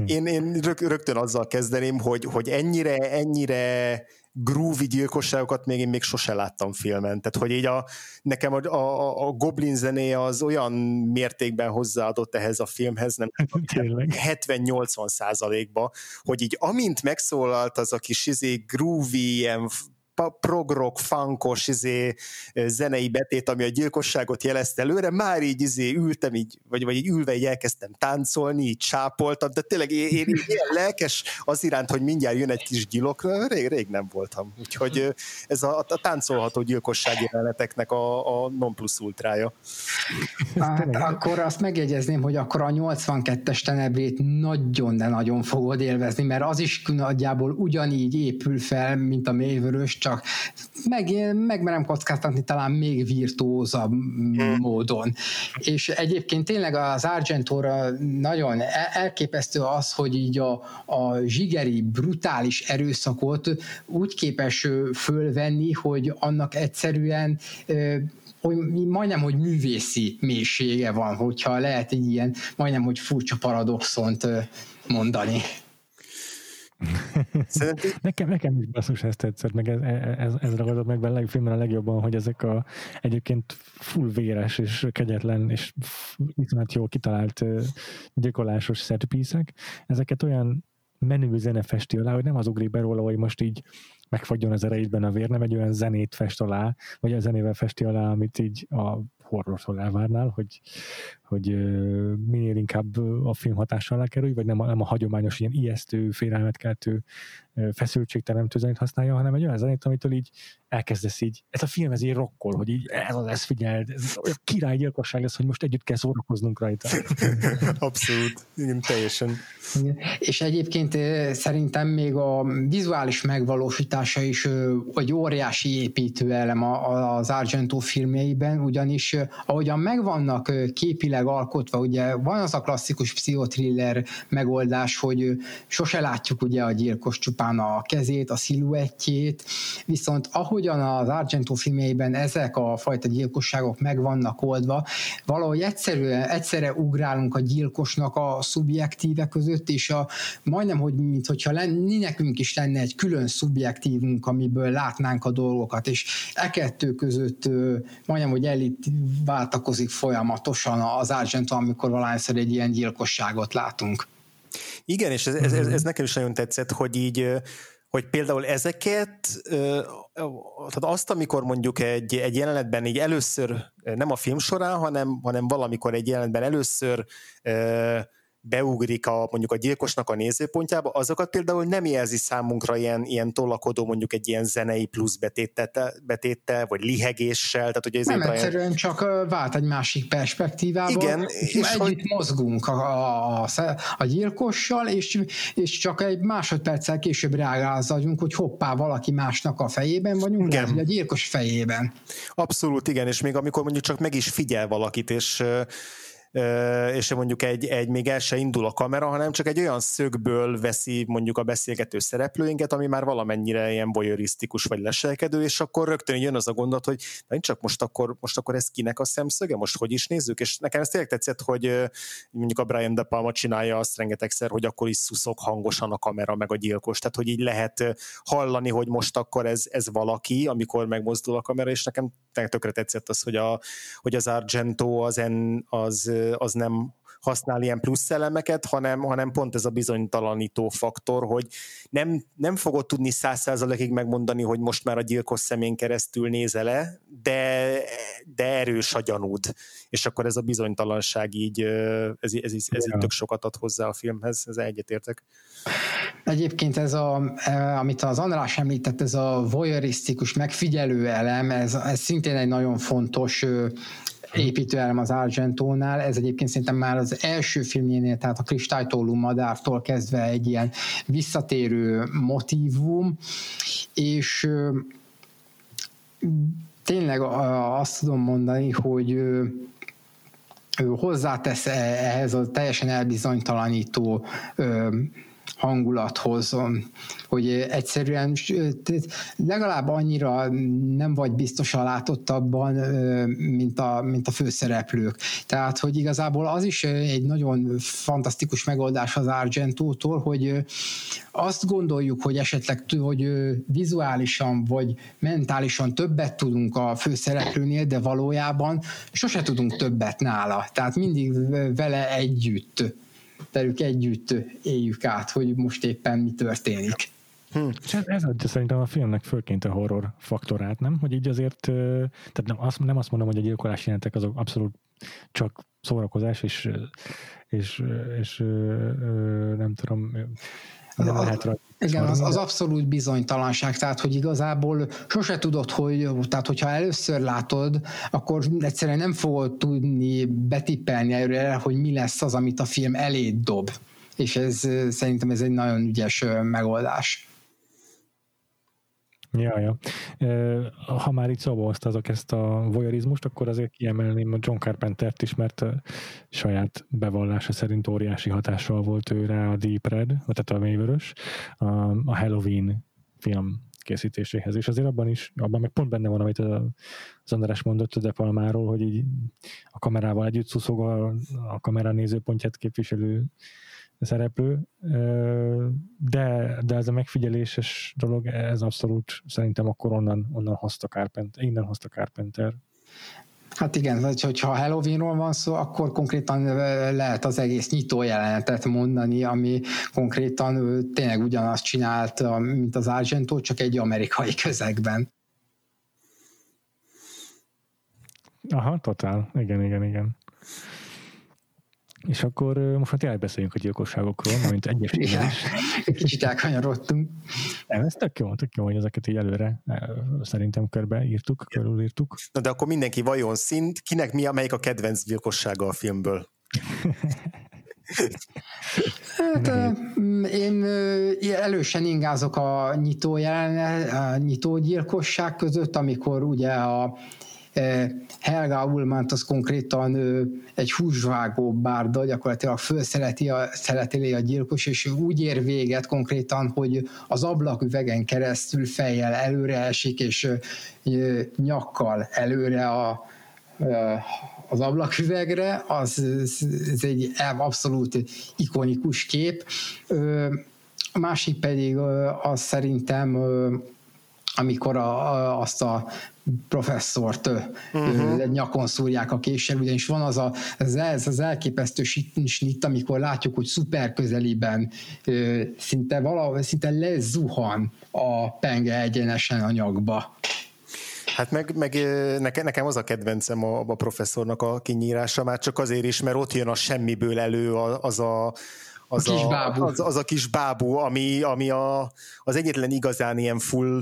én, én rögtön azzal kezdeném, hogy, hogy ennyire, ennyire groovy gyilkosságokat még én még sose láttam filmen. Tehát, hogy így a, nekem a, a, a Goblin zené az olyan mértékben hozzáadott ehhez a filmhez, nem [LAUGHS] 70-80 százalékba, hogy így amint megszólalt az a kis izé groovy, ilyen progrock, funkos izé, zenei betét, ami a gyilkosságot jelezte előre, már így izé ültem így, vagy, vagy így ülve így elkezdtem táncolni, így csápoltam, de tényleg én, én ilyen lelkes az iránt, hogy mindjárt jön egy kis gyilok, rég, rég nem voltam. Úgyhogy ez a, a táncolható gyilkosság jeleneteknek a, a non plus ultrája. Hát, akkor azt megjegyezném, hogy akkor a 82-es tenebrét nagyon, de nagyon fogod élvezni, mert az is nagyjából ugyanígy épül fel, mint a mélyvörös, csak meg, megmerem kockáztatni talán még virtuózabb módon. És egyébként tényleg az Argentóra nagyon elképesztő az, hogy így a, a zsigeri, brutális erőszakot úgy képes fölvenni, hogy annak egyszerűen hogy majdnem, hogy művészi mélysége van, hogyha lehet egy ilyen majdnem, hogy furcsa paradoxont mondani. [LAUGHS] Nekem, nekem is basszus ezt tetszett, meg ez, ez, ez ragadott meg benne a filmben a legjobban, hogy ezek a egyébként full véres és kegyetlen és viszonylag jól kitalált gyilkolásos setpiece ezeket olyan menő zene festi alá, hogy nem az ugrik be róla, hogy most így megfagyjon az erejében a vér, nem egy olyan zenét fest alá, vagy a zenével festi alá, amit így a horrortól elvárnál, hogy, hogy minél inkább a film hatással alá kerülj, vagy nem a, nem a hagyományos ilyen ijesztő, félelmet keltő, feszültségteremtő zenét használja, hanem egy olyan zenét, amitől így elkezdesz így, ez a film ez így rokkol, hogy így ez az, ez figyeld, ez olyan királygyilkosság lesz, hogy most együtt kell szórakoznunk rajta. [LAUGHS] Abszolút, igen, teljesen. Igen. És egyébként szerintem még a vizuális megvalósítása is egy óriási építőelem az Argento filmjeiben, ugyanis ahogyan megvannak képileg alkotva, ugye van az a klasszikus pszichotriller megoldás, hogy sose látjuk ugye a gyilkos csupán a kezét, a sziluettjét, viszont ahogyan az Argento filmjeiben ezek a fajta gyilkosságok meg vannak oldva, valahogy egyszerűen, egyszerre ugrálunk a gyilkosnak a szubjektíve között, és a, majdnem, hogy mint hogyha lenni, nekünk is lenne egy külön szubjektívunk, amiből látnánk a dolgokat, és e kettő között majdnem, hogy elit váltakozik folyamatosan az Argento, amikor valahányszor egy ilyen gyilkosságot látunk. Igen, és ez, ez, ez, ez nekem is nagyon tetszett, hogy így hogy például ezeket, tehát azt, amikor mondjuk egy, egy jelenetben így először, nem a film során, hanem, hanem valamikor egy jelenetben először beugrik a, mondjuk a gyilkosnak a nézőpontjába, azokat például nem jelzi számunkra ilyen, ilyen tollakodó mondjuk egy ilyen zenei plusz betéttel, betéttel vagy lihegéssel. Tehát, hogy nem Brian... egyszerűen csak vált egy másik perspektívába. Igen. És, és együtt hogy... mozgunk a, a, a gyilkossal, és, és csak egy másodperccel később reagálzunk, hogy hoppá, valaki másnak a fejében vagyunk, igen. lehet, a gyilkos fejében. Abszolút, igen, és még amikor mondjuk csak meg is figyel valakit, és és mondjuk egy, egy még el se indul a kamera, hanem csak egy olyan szögből veszi mondjuk a beszélgető szereplőinket, ami már valamennyire ilyen voyeurisztikus vagy leselkedő, és akkor rögtön jön az a gondot, hogy na, csak most akkor, most akkor ez kinek a szemszöge, most hogy is nézzük, és nekem ez tényleg tetszett, hogy mondjuk a Brian De Palma csinálja azt rengetegszer, hogy akkor is szuszok hangosan a kamera, meg a gyilkos, tehát hogy így lehet hallani, hogy most akkor ez, ez valaki, amikor megmozdul a kamera, és nekem tökre tetszett az, hogy, a, hogy az Argento az, en, az az nem használ ilyen plusz elemeket, hanem, hanem pont ez a bizonytalanító faktor, hogy nem, nem fogod tudni száz százalékig megmondani, hogy most már a gyilkos szemén keresztül nézel le, de, de erős a gyanúd. És akkor ez a bizonytalanság így, ez, ez, ez, ez így tök sokat ad hozzá a filmhez, ez egyetértek. Egyébként ez, a, e, amit az András említett, ez a voyeurisztikus megfigyelő elem, ez, ez szintén egy nagyon fontos építőelem az Argentónál, ez egyébként szerintem már az első filmjénél, tehát a Kristálytólú madártól kezdve egy ilyen visszatérő motívum, és tényleg azt tudom mondani, hogy hozzátesz ehhez a teljesen elbizonytalanító hangulathoz, hogy egyszerűen legalább annyira nem vagy biztos a látottabban, mint a, mint a főszereplők. Tehát, hogy igazából az is egy nagyon fantasztikus megoldás az Argentótól, hogy azt gondoljuk, hogy esetleg hogy vizuálisan vagy mentálisan többet tudunk a főszereplőnél, de valójában sose tudunk többet nála. Tehát mindig vele együtt velük együtt éljük át, hogy most éppen mi történik. Hm. Ez adja szerintem a filmnek főként a horror faktorát, nem? Hogy így azért, tehát nem azt, nem azt mondom, hogy a gyilkolás jelentek azok abszolút csak szórakozás, és, és, és nem tudom, nem lehet rajta igen, az, az abszolút bizonytalanság, tehát hogy igazából sose tudod, hogy, tehát hogyha először látod, akkor egyszerűen nem fogod tudni betippelni előre, hogy mi lesz az, amit a film eléd dob. És ez szerintem ez egy nagyon ügyes megoldás. Ja, ja. Ha már itt szóba hoztazok ezt a voyeurizmust, akkor azért kiemelném a John Carpentert is, mert saját bevallása szerint óriási hatással volt ő rá a Deep Red, tehát a mélyvörös, a Halloween film készítéséhez, és azért abban is, abban meg pont benne van, amit az András mondott a De Palmáról, hogy így a kamerával együtt szuszog a, a kamera nézőpontját képviselő szereplő, de, de ez a megfigyeléses dolog, ez abszolút szerintem akkor onnan, onnan hozta Carpenter, innen hozta Carpenter. Hát igen, hogyha Halloweenról van szó, akkor konkrétan lehet az egész nyitó jelenetet mondani, ami konkrétan tényleg ugyanazt csinált, mint az Argento, csak egy amerikai közegben. Aha, totál. Igen, igen, igen. És akkor most már tényleg beszéljünk a gyilkosságokról, mint egyes is. Kicsit elkanyarodtunk. Nem, ez tök jó, tök jó, hogy ezeket így előre szerintem körbe írtuk, körülírtuk. Na de akkor mindenki vajon szint, kinek mi, melyik a kedvenc gyilkossága a filmből? Hát, én elősen ingázok a nyitó jelen, a nyitó gyilkosság között, amikor ugye a Helga Ullmann az konkrétan egy húsvágó bárda, gyakorlatilag felszeleti a, szeleti a gyilkos, és úgy ér véget konkrétan, hogy az ablaküvegen keresztül fejjel előre esik, és nyakkal előre a, az ablaküvegre, az ez egy abszolút ikonikus kép. A másik pedig az szerintem amikor a, a, azt a professzort uh-huh. nyakon szúrják a késsel, ugyanis van az a, ez, ez az elképesztő snit, amikor látjuk, hogy szuper közeliben szinte valahol, szinte lezuhan a penge egyenesen a nyakba. Hát meg, meg nekem, nekem az a kedvencem a, a professzornak a kinyírása, már csak azért is, mert ott jön a semmiből elő az a, az a, kis bábú. Az, az a kis bábú, ami, ami a, az egyetlen igazán ilyen full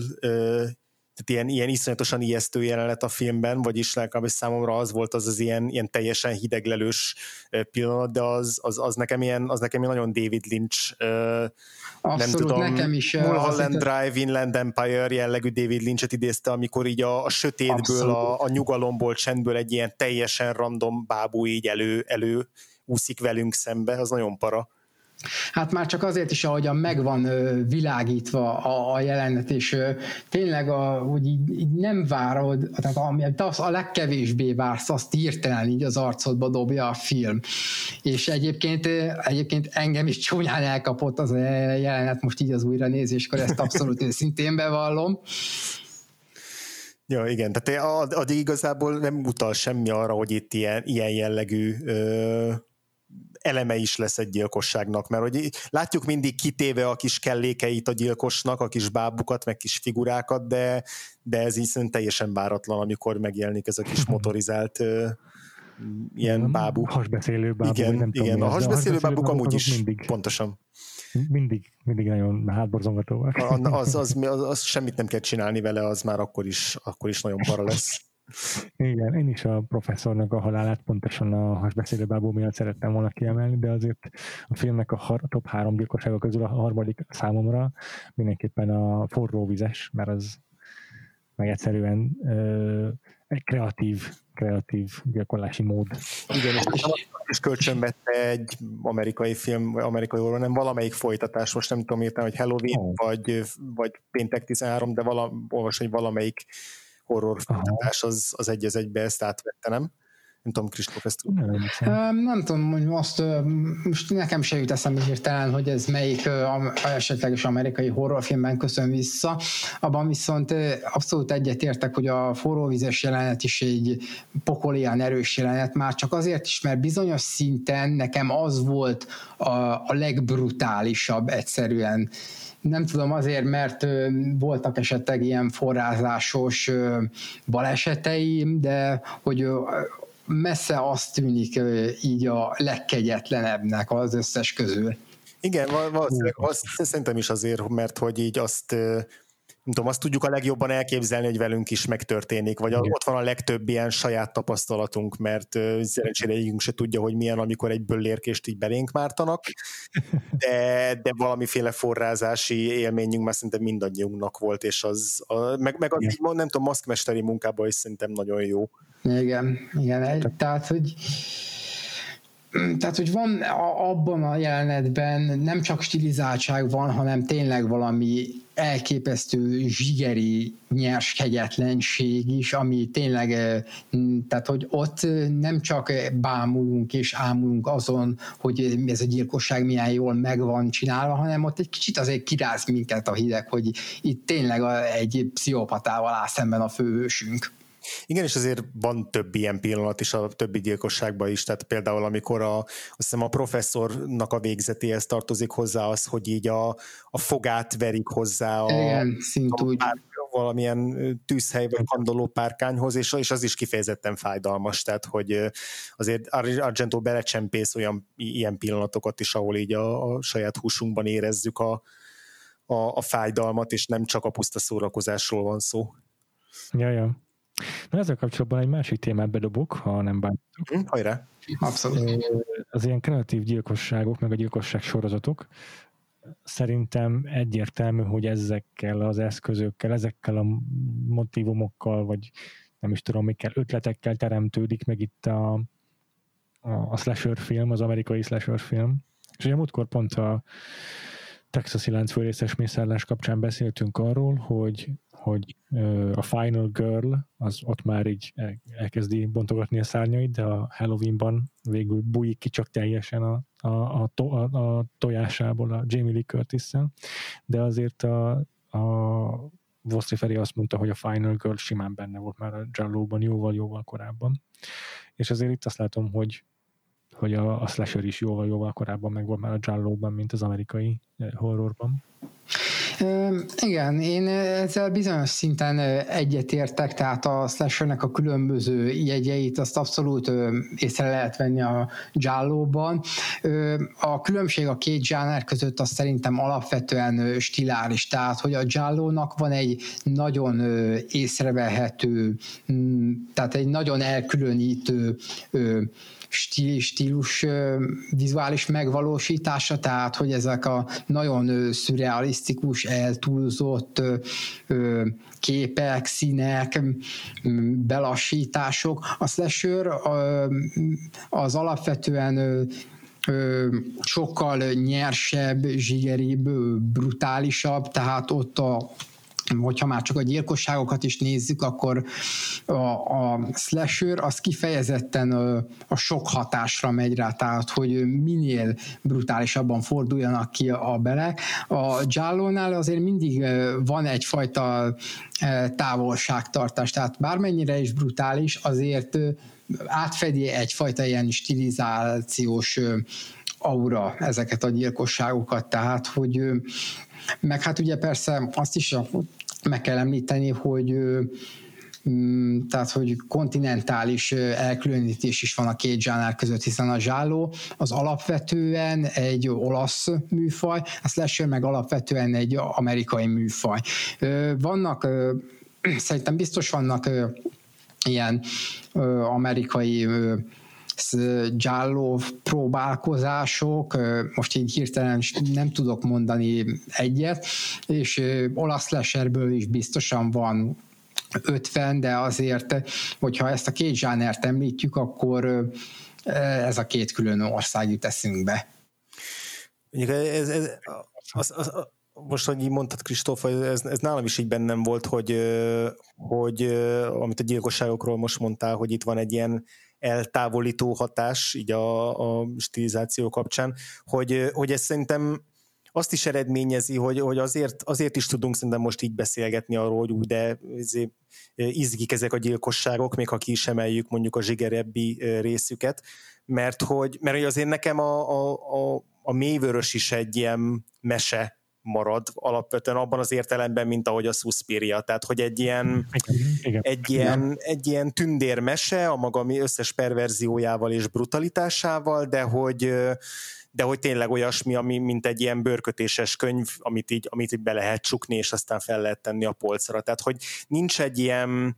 tehát ilyen, ilyen iszonyatosan ijesztő jelenet a filmben, vagyis legalábbis számomra az volt az az ilyen, ilyen teljesen hideglelős pillanat, de az, az, az, nekem ilyen, az nekem ilyen nagyon David Lynch Abszolút, nem tudom, nekem is. Mulholland Drive, Inland Empire jellegű David Lynchet idézte, amikor így a, a sötétből, a, a nyugalomból, csendből egy ilyen teljesen random bábú így elő, elő úszik velünk szembe, az nagyon para. Hát már csak azért is, ahogyan meg van világítva a, a jelenet, és tényleg a, úgy így, így nem várod, tehát ami, az a legkevésbé vársz, azt hirtelen így az arcodba dobja a film. És egyébként, egyébként engem is csúnyán elkapott az a jelenet most így az újra nézéskor, ezt abszolút őszintén bevallom. Ja, igen, tehát addig igazából nem utal semmi arra, hogy itt ilyen, ilyen jellegű ö, eleme is lesz egy gyilkosságnak, mert hogy látjuk mindig kitéve a kis kellékeit a gyilkosnak, a kis bábukat, meg kis figurákat, de, de ez így szerintem teljesen váratlan, amikor megjelenik ez a kis motorizált uh, ilyen bábú. Hasbeszélő bábú. Igen, nem igen a hasbeszélő bábuk amúgy is mindig. pontosan. Mindig, mindig nagyon hátborzongatóak. Az, az, az, az, semmit nem kell csinálni vele, az már akkor is, akkor is nagyon para lesz. [LAUGHS] Igen, én is a professzornak a halálát pontosan a hasbeszélő bábú miatt szerettem volna kiemelni, de azért a filmnek a har- top három gyilkossága közül a harmadik számomra mindenképpen a forró vizes, mert az meg egyszerűen ö, egy kreatív, kreatív gyilkolási mód. Igen, és, és kölcsönvette egy amerikai film, vagy amerikai horror, nem valamelyik folytatás, most nem tudom írtam, hogy Halloween, oh. vagy, vagy Péntek 13, de vala, olvas, hogy valamelyik horror folytatás az, az egy az egybe ezt átvette, nem? Nem tudom, Kristóf, ezt nem, nem, nem tudom, hogy azt most nekem se jut eszembe hirtelen, hogy ez melyik esetleges amerikai horrorfilmben köszön vissza. Abban viszont abszolút egyetértek, hogy a forróvizes jelenet is egy pokolian erős jelenet, már csak azért is, mert bizonyos szinten nekem az volt a, a legbrutálisabb egyszerűen nem tudom azért, mert voltak esetleg ilyen forrázásos baleseteim, de hogy messze azt tűnik így a legkegyetlenebbnek az összes közül. Igen, valószínűleg azt szerintem is azért, mert hogy így azt nem tudom, azt tudjuk a legjobban elképzelni, hogy velünk is megtörténik, vagy Igen. ott van a legtöbb ilyen saját tapasztalatunk, mert uh, szerencsére egyikünk se tudja, hogy milyen, amikor egy böllérkést így belénk mártanak, de, de valamiféle forrázási élményünk már szerintem mindannyiunknak volt, és az, a, meg, meg az így nem tudom, maszkmesteri munkában is szerintem nagyon jó. Igen, igen, egy, tehát, hogy tehát, hogy van a, abban a jelenetben nem csak stilizáltság van, hanem tényleg valami elképesztő zsigeri nyers kegyetlenség is, ami tényleg, tehát hogy ott nem csak bámulunk és ámulunk azon, hogy ez a gyilkosság milyen jól meg van csinálva, hanem ott egy kicsit azért kiráz minket a hideg, hogy itt tényleg egy pszichopatával áll szemben a főhősünk. Igen, és azért van több ilyen pillanat is a többi gyilkosságban is, tehát például amikor a, azt hiszem a professzornak a végzetéhez tartozik hozzá az, hogy így a, a fogát verik hozzá a, Igen, szint úgy. A, valamilyen tűzhely vagy kandoló párkányhoz, és, és az is kifejezetten fájdalmas, tehát hogy azért Argento belecsempész olyan ilyen pillanatokat is, ahol így a, a saját húsunkban érezzük a, a, a fájdalmat, és nem csak a puszta szórakozásról van szó. Ja, ja. Na ezzel kapcsolatban egy másik témát bedobok, ha nem bántok. Hm, hajrá! Abszolút. Az ilyen kreatív gyilkosságok, meg a gyilkosság sorozatok, szerintem egyértelmű, hogy ezekkel az eszközökkel, ezekkel a motivumokkal, vagy nem is tudom, mikkel, ötletekkel teremtődik meg itt a, a, a slasher film, az amerikai slasher film. És ugye múltkor pont a Texasi láncfőrészes mészárlás kapcsán beszéltünk arról, hogy hogy a Final Girl az ott már így elkezdi bontogatni a szárnyait, de a Halloweenban végül bújik ki csak teljesen a, a, a, to, a, a tojásából a Jamie Lee curtis de azért a, a Voszri Feri azt mondta, hogy a Final Girl simán benne volt már a Jallo-ban jóval-jóval korábban. És azért itt azt látom, hogy hogy a, a slasher is jóval-jóval korábban meg volt már a Jallo-ban, mint az amerikai horrorban. Igen, én ezzel bizonyos szinten egyetértek, tehát a slashernek a különböző jegyeit azt abszolút észre lehet venni a Giallo-ban. A különbség a két zsáner között az szerintem alapvetően stiláris, tehát hogy a Giallo-nak van egy nagyon észrevehető, tehát egy nagyon elkülönítő stílus vizuális megvalósítása, tehát hogy ezek a nagyon szürrealisztikus, eltúlzott képek, színek, belassítások. A slasher az alapvetően sokkal nyersebb, zsigeribb, brutálisabb, tehát ott a hogyha már csak a gyilkosságokat is nézzük, akkor a, a slasher az kifejezetten a, sok hatásra megy rá, tehát hogy minél brutálisabban forduljanak ki a belek. A Giallo-nál azért mindig van egyfajta távolságtartás, tehát bármennyire is brutális, azért átfedi egyfajta ilyen stilizációs aura ezeket a gyilkosságokat, tehát hogy meg hát ugye persze azt is meg kell említeni, hogy mm, tehát, hogy kontinentális elkülönítés is van a két zsánár között, hiszen a zsáló az alapvetően egy olasz műfaj, a slasher meg alapvetően egy amerikai műfaj. Vannak, szerintem biztos vannak ilyen amerikai Giallo próbálkozások, most így hirtelen nem tudok mondani egyet, és olasz leserből is biztosan van 50, de azért, hogyha ezt a két zsánert említjük, akkor ez a két külön ország jut eszünkbe. Ez, ez, az, az, az, most, hogy így mondtad, Kristóf, ez, ez nálam is így bennem volt, hogy, hogy amit a gyilkosságokról most mondtál, hogy itt van egy ilyen eltávolító hatás így a, a stilizáció kapcsán, hogy, hogy ez szerintem azt is eredményezi, hogy, hogy azért, azért is tudunk szerintem most így beszélgetni arról, hogy úgy, de izgik ezek a gyilkosságok, még ha ki is emeljük mondjuk a zsigerebbi részüket, mert hogy, mert hogy azért nekem a, a, a, a mélyvörös is egy ilyen mese marad alapvetően abban az értelemben, mint ahogy a Suspiria. Tehát, hogy egy ilyen, Igen. egy ilyen, egy ilyen tündérmese a maga összes perverziójával és brutalitásával, de hogy de hogy tényleg olyasmi, ami, mint egy ilyen bőrkötéses könyv, amit így, amit így be lehet csukni, és aztán fel lehet tenni a polcra. Tehát, hogy nincs egy ilyen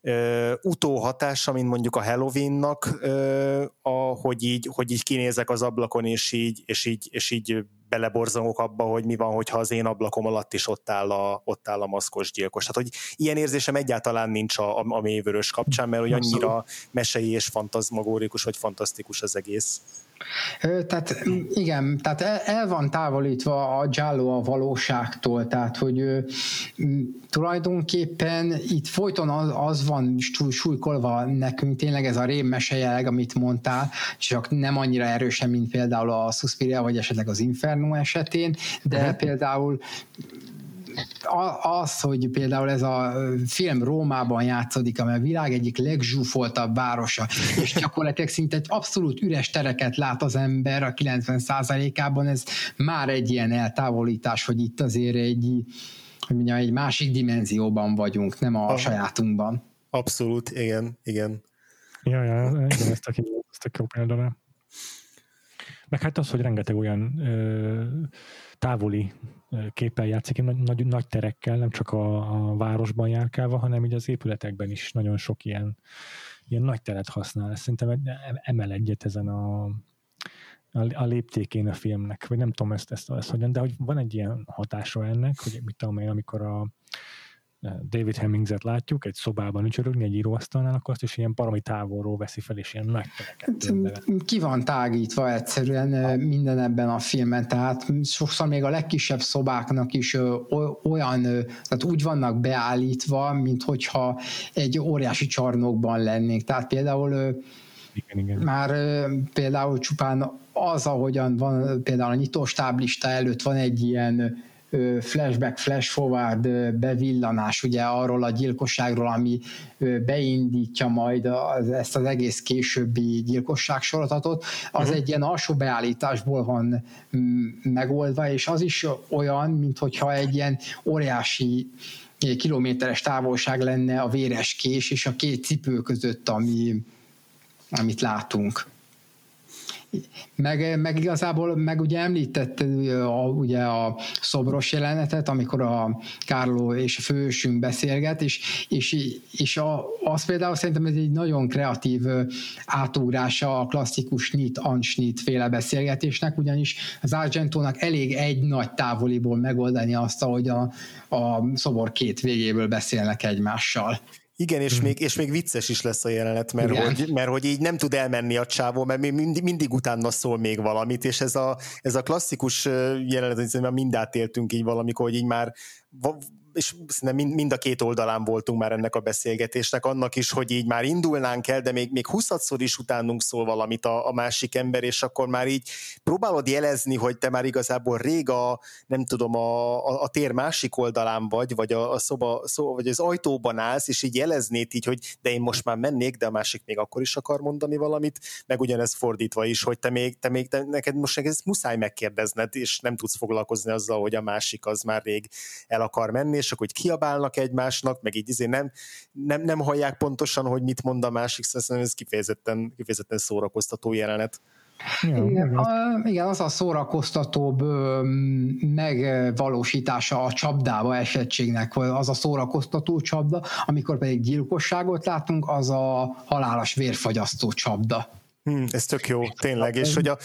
ö, utóhatása, mint mondjuk a Halloweennak, ö, a, hogy, így, hogy így kinézek az ablakon, és így, és így, és így beleborzongok abba, hogy mi van, hogyha az én ablakom alatt is ott áll a, ott áll a maszkos gyilkos. Tehát, hogy ilyen érzésem egyáltalán nincs a, a, a mélyvörös kapcsán, mert hogy annyira mesei és fantazmagórikus, vagy fantasztikus az egész. Tehát igen, tehát el, el van távolítva a Giallo a valóságtól, tehát hogy tulajdonképpen itt folyton az, az van súlykolva nekünk, tényleg ez a rémmese jelleg, amit mondtál, csak nem annyira erősen, mint például a Suspiria, vagy esetleg az Inferno esetén, de uh-huh. például az, hogy például ez a film Rómában játszódik, amely a világ egyik legzsúfoltabb városa, és gyakorlatilag szinte egy abszolút üres tereket lát az ember a 90%-ában, ez már egy ilyen eltávolítás, hogy itt azért egy, hogy mondjam, egy másik dimenzióban vagyunk, nem a Aha. sajátunkban. Abszolút, igen, igen. Ja, ja, igen, ezt a, ezt a jó példára. Meg hát az, hogy rengeteg olyan ö, távoli képpel játszik, nagy, nagy, nagy terekkel, nem csak a, a városban járkálva, hanem így az épületekben is nagyon sok ilyen, ilyen nagy teret használ. Ezt szerintem emel egyet ezen a, a, a léptékén a filmnek, vagy nem tudom ezt, ezt, ezt hogyan, de hogy van egy ilyen hatása ennek, hogy mit tudom én, amikor a, David Hemmingset látjuk egy szobában ücsörögni egy íróasztalnál, akkor azt is ilyen parami távolról veszi fel, és ilyen nagy tereket Ki van tágítva egyszerűen minden ebben a filmben, tehát sokszor még a legkisebb szobáknak is olyan, tehát úgy vannak beállítva, mint hogyha egy óriási csarnokban lennénk. Tehát például igen, igen. Már például csupán az, ahogyan van például a nyitós táblista előtt van egy ilyen flashback, flash forward bevillanás ugye arról a gyilkosságról, ami beindítja majd az, ezt az egész későbbi gyilkosság sorozatot, az uh-huh. egy ilyen alsó beállításból van megoldva, és az is olyan, mint hogyha egy ilyen óriási kilométeres távolság lenne a véres kés és a két cipő között, ami, amit látunk. Meg, meg igazából, meg ugye említett a, ugye a szobros jelenetet, amikor a Kárló és a fősünk beszélget, és, és, és a, az például szerintem ez egy nagyon kreatív átugrása a klasszikus nit ansnit féle beszélgetésnek, ugyanis az Argentónak elég egy nagy távoliból megoldani azt, hogy a, a szobor két végéből beszélnek egymással. Igen, és, hmm. még, és még vicces is lesz a jelenet, mert, hogy, mert hogy így nem tud elmenni a csávó, mert mindig, mindig utána szól még valamit, és ez a, ez a klasszikus jelenet, hogy mind átéltünk így valamikor, hogy így már és mind, mind a két oldalán voltunk már ennek a beszélgetésnek, annak is, hogy így már indulnánk el, de még, még huszadszor is utánunk szól valamit a, a másik ember, és akkor már így próbálod jelezni, hogy te már igazából rég a, nem tudom, a, a, a tér másik oldalán vagy, vagy a, a szoba, szoba, vagy az ajtóban állsz, és így jeleznéd így, hogy de én most már mennék, de a másik még akkor is akar mondani valamit, meg ugyanez fordítva is, hogy te még, te még te, neked most ezt muszáj megkérdezned, és nem tudsz foglalkozni azzal, hogy a másik az már rég el akar menni, akkor hogy kiabálnak egymásnak, meg így izé nem, nem, nem hallják pontosan, hogy mit mond a másik, szóval ez kifejezetten, kifejezetten szórakoztató jelenet. igen, a, igen, az a szórakoztatóbb megvalósítása a csapdába esettségnek, az a szórakoztató csapda, amikor pedig gyilkosságot látunk, az a halálos vérfagyasztó csapda. Hmm, ez tök jó, tényleg, és hogy a,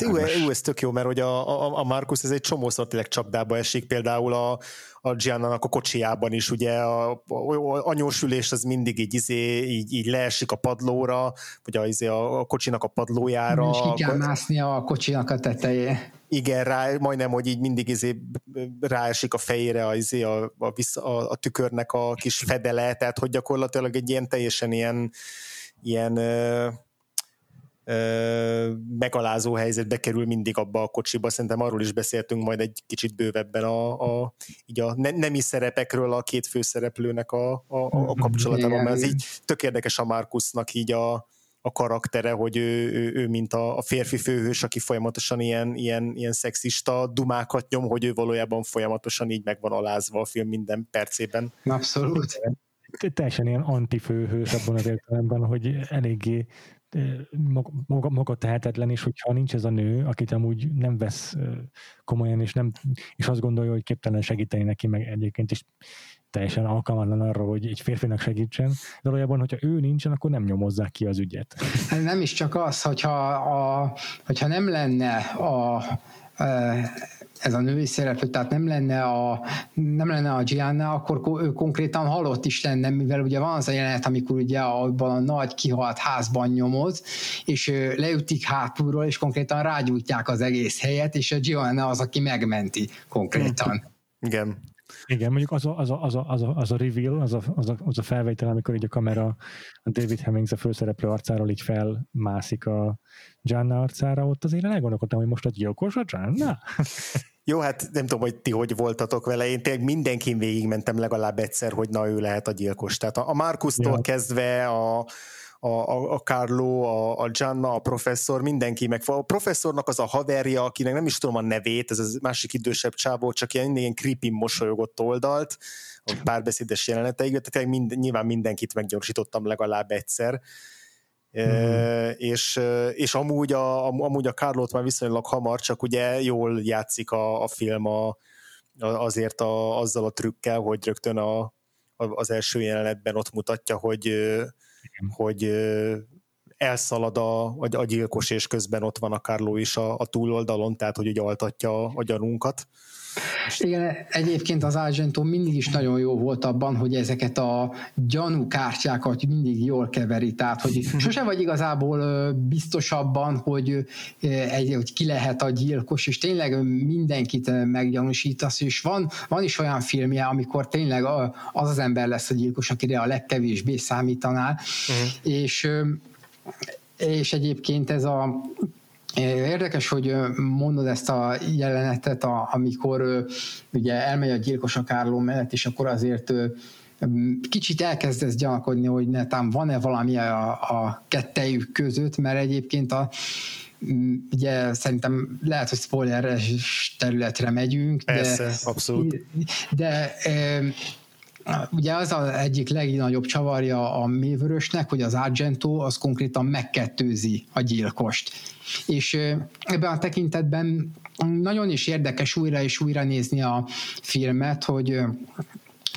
jó, ez tök jó, mert hogy a, a, a Markus ez egy csomószor tényleg csapdába esik, például a, a Gianna-nak a kocsijában is, ugye a, a anyósülés az mindig így, izé, így, így leesik a padlóra, vagy a, izé, a, a kocsinak a padlójára. És ki kell mászni a kocsinak a tetején. Igen, rá, majdnem, hogy így mindig izé ráesik a fejére a, izé, a, a, a, a tükörnek a kis fedele, tehát hogy gyakorlatilag egy ilyen teljesen ilyen, ilyen megalázó helyzetbe kerül mindig abba a kocsiba. Szerintem arról is beszéltünk majd egy kicsit bővebben a, a, így a nemi szerepekről a két főszereplőnek a, a, a kapcsolatában, mert ez így tök érdekes a Markusnak így a, a karaktere, hogy ő, ő, ő mint a, a férfi főhős, aki folyamatosan ilyen, ilyen, ilyen szexista dumákat nyom, hogy ő valójában folyamatosan így meg van alázva a film minden percében. Abszolút. Teljesen ilyen antifőhős abban az értelemben, hogy eléggé maga, maga tehetetlen, és hogyha nincs ez a nő, akit amúgy nem vesz komolyan, és, nem, és azt gondolja, hogy képtelen segíteni neki, meg egyébként is teljesen alkalmatlan arra, hogy egy férfinak segítsen. De valójában, hogyha ő nincsen, akkor nem nyomozzák ki az ügyet. Hát nem is csak az, hogyha, a, hogyha nem lenne a, a ez a női szereplő, tehát nem lenne a, nem lenne a Gianna, akkor ő konkrétan halott is lenne, mivel ugye van az a jelenet, amikor ugye abban a nagy kihalt házban nyomoz, és leütik hátulról, és konkrétan rágyújtják az egész helyet, és a Gianna az, aki megmenti konkrétan. Igen. Igen, mondjuk az a, az a, az a, az a, az a reveal, az a, az, a, az a felvétel, amikor így a kamera a David Hemmings a főszereplő arcáról így felmászik a Gianna arcára, ott azért elgondolkodtam, hogy most a gyilkos a Gianna? [LAUGHS] Jó, hát nem tudom, hogy ti hogy voltatok vele, én tényleg mindenkin végigmentem legalább egyszer, hogy na ő lehet a gyilkos. Tehát a Markusztól ja. kezdve a, a, a, a Carlo, a, a Gianna, a professzor, mindenki meg. A professzornak az a haverja, akinek nem is tudom a nevét, ez az másik idősebb csávó, csak ilyen, ilyen creepy mosolyogott oldalt, a párbeszédes jeleneteig, tehát mind, nyilván mindenkit meggyorsítottam legalább egyszer. Mm. és, és amúgy a, amúgy a Carlot már viszonylag hamar, csak ugye jól játszik a, a film a, azért a, azzal a trükkel, hogy rögtön a, az első jelenetben ott mutatja, hogy, hogy elszalad a, a, gyilkos, és közben ott van a Carlo is a, a túloldalon, tehát hogy ugye altatja a gyanunkat. Igen, egyébként az Argento mindig is nagyon jó volt abban, hogy ezeket a gyanúkártyákat mindig jól keveri, tehát hogy [LAUGHS] sose vagy igazából biztos abban, hogy, egy, hogy ki lehet a gyilkos, és tényleg mindenkit meggyanúsítasz, és van, van is olyan filmje, amikor tényleg az az ember lesz a gyilkos, akire a legkevésbé számítanál, uh-huh. és és egyébként ez a Érdekes, hogy mondod ezt a jelenetet, amikor ugye elmegy a gyilkos a Kárló mellett, és akkor azért kicsit elkezdesz gyanakodni, hogy netán van-e valami a, a kettejük között, mert egyébként a, ugye szerintem lehet, hogy spoileres területre megyünk. Persze, de, abszolút. De Ugye az az egyik legnagyobb csavarja a mévörösnek, hogy az Argento az konkrétan megkettőzi a gyilkost. És ebben a tekintetben nagyon is érdekes újra és újra nézni a filmet, hogy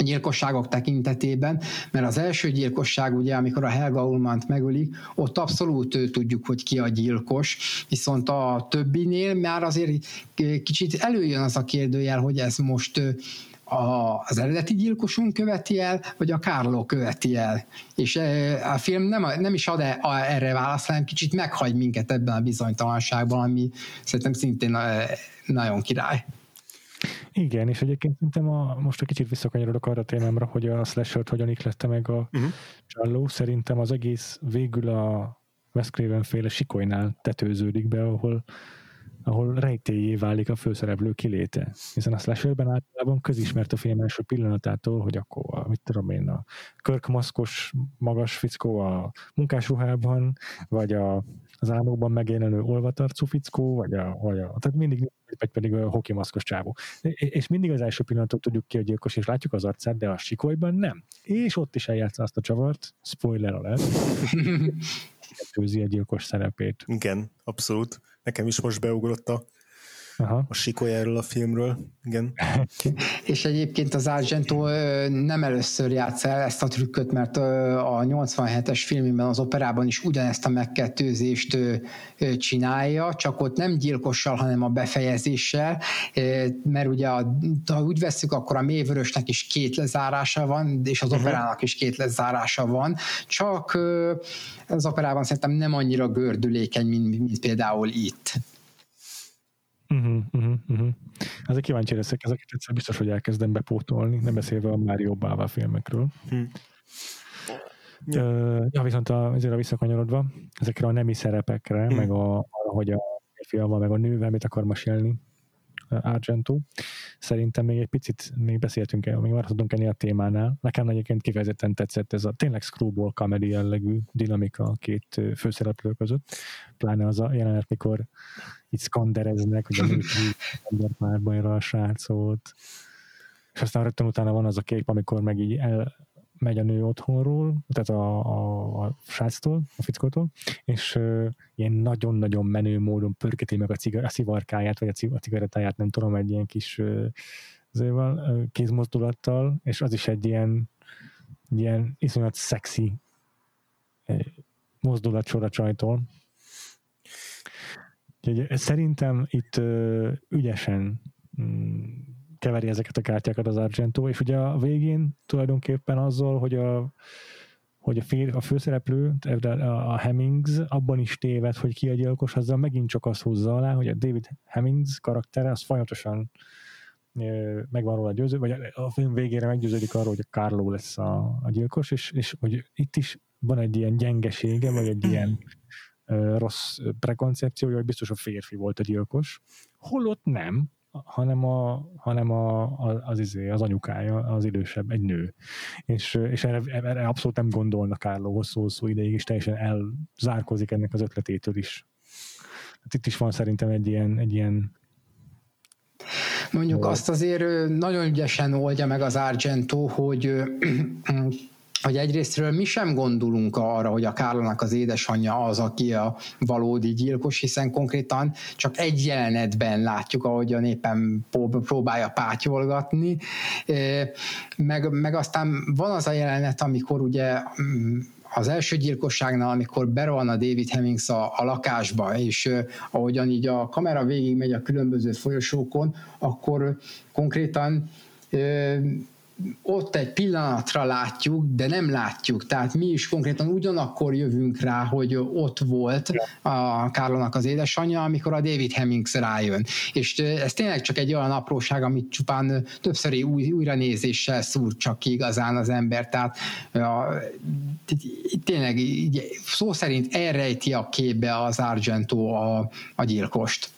gyilkosságok tekintetében, mert az első gyilkosság, ugye, amikor a Helga Ulmant megölik, ott abszolút tudjuk, hogy ki a gyilkos, viszont a többinél már azért kicsit előjön az a kérdőjel, hogy ez most a, az eredeti gyilkosunk követi el, vagy a Kárló követi el. És a film nem, nem is ad e, erre választ, hanem kicsit meghagy minket ebben a bizonytalanságban, ami szerintem szintén nagyon király. Igen, és egyébként szerintem a, most egy kicsit visszakanyarodok arra a témámra, hogy a slasher hogyan iklette meg a uh-huh. csalló. Szerintem az egész végül a Wes Craven féle sikolynál tetőződik be, ahol ahol rejtélyé válik a főszereplő kiléte. Hiszen a slasherben általában közismert a film első pillanatától, hogy akkor a, mit tudom én, a körkmaszkos magas fickó a munkásruhában, vagy a, az álmokban megjelenő olvatarcú fickó, vagy a, vagy a tehát mindig vagy pedig a hokimaszkos csávó. És mindig az első pillanatot tudjuk ki a gyilkos, és látjuk az arcát, de a sikolyban nem. És ott is eljátsza azt a csavart, spoiler alert, [LAUGHS] a gyilkos szerepét. Igen, abszolút. Nekem is most beugrott a Aha. a sikolyáról a filmről, igen. [LAUGHS] És egyébként az Argento nem először játsz el ezt a trükköt, mert a 87-es filmben, az operában is ugyanezt a megkettőzést csinálja, csak ott nem gyilkossal, hanem a befejezéssel, mert ugye a, ha úgy veszük, akkor a mévörösnek is két lezárása van, és az uh-huh. operának is két lezárása van, csak az operában szerintem nem annyira gördülékeny, mint, mint például itt. Uh-huh, uh-huh, uh-huh. Azért kíváncsi leszek, ezeket egyszer biztos, hogy elkezdem bepótolni, nem beszélve a Mario Bava filmekről. Hmm. Ja. Uh, ja, viszont a, azért a visszakanyarodva, ezekre a nemi szerepekre, hmm. meg a, arra, hogy a férfiaval, meg a nővel mit akar mesélni, Argento. Szerintem még egy picit még beszéltünk el, még maradhatunk ennél a témánál. Nekem egyébként kifejezetten tetszett ez a tényleg screwball comedy jellegű dinamika a két főszereplő között. Pláne az a jelenet, mikor itt skandereznek, hogy a [LAUGHS] nők párban a srácot. És aztán rögtön utána van az a kép, amikor meg így el, megy a nő otthonról, tehát a, a, a sráctól, a fickótól, és uh, ilyen nagyon-nagyon menő módon pörketi meg a, cigar, a szivarkáját, vagy a, a cigarettáját, nem tudom, egy ilyen kis uh, uh, kézmozdulattal, és az is egy ilyen, ilyen iszonyat szexi uh, mozdulat sor a csajtól. Szerintem itt ügyesen um, keveri ezeket a kártyákat az Argento, és ugye a végén tulajdonképpen azzal, hogy a, hogy a, fél, a főszereplő, a Hemmings abban is téved, hogy ki a gyilkos, azzal megint csak azt húzza alá, hogy a David Hemmings karaktere az folyamatosan megvan róla győző, vagy a film végére meggyőződik arról, hogy a Carlo lesz a, a gyilkos, és, és hogy itt is van egy ilyen gyengesége, vagy egy ilyen [CLEARS THROAT] rossz prekoncepció, hogy biztos a férfi volt a gyilkos, holott nem, hanem, a, hanem a, az, izé, az anyukája, az idősebb, egy nő. És, és erre, erre abszolút nem gondolnak Kárló hosszú-hosszú ideig, és teljesen elzárkozik ennek az ötletétől is. Hát itt is van szerintem egy ilyen, egy ilyen Mondjuk azt azért nagyon ügyesen oldja meg az Argento, hogy hogy egyrésztről mi sem gondolunk arra, hogy a Kárlanak az édesanyja az, aki a valódi gyilkos, hiszen konkrétan csak egy jelenetben látjuk, ahogy a népen próbálja pátyolgatni, meg, meg aztán van az a jelenet, amikor ugye mm, az első gyilkosságnál, amikor berohan a David Hemmings a, a lakásba, és ahogyan így a kamera végig megy a különböző folyosókon, akkor konkrétan ott egy pillanatra látjuk, de nem látjuk. Tehát mi is konkrétan ugyanakkor jövünk rá, hogy ott volt a Kárlónak az édesanyja, amikor a David Hemmings rájön. És ez tényleg csak egy olyan apróság, amit csupán többszöri új, újranézéssel szúr csak ki igazán az ember. Tehát a, tényleg szó szerint elrejti a képbe az Argento a, a gyilkost.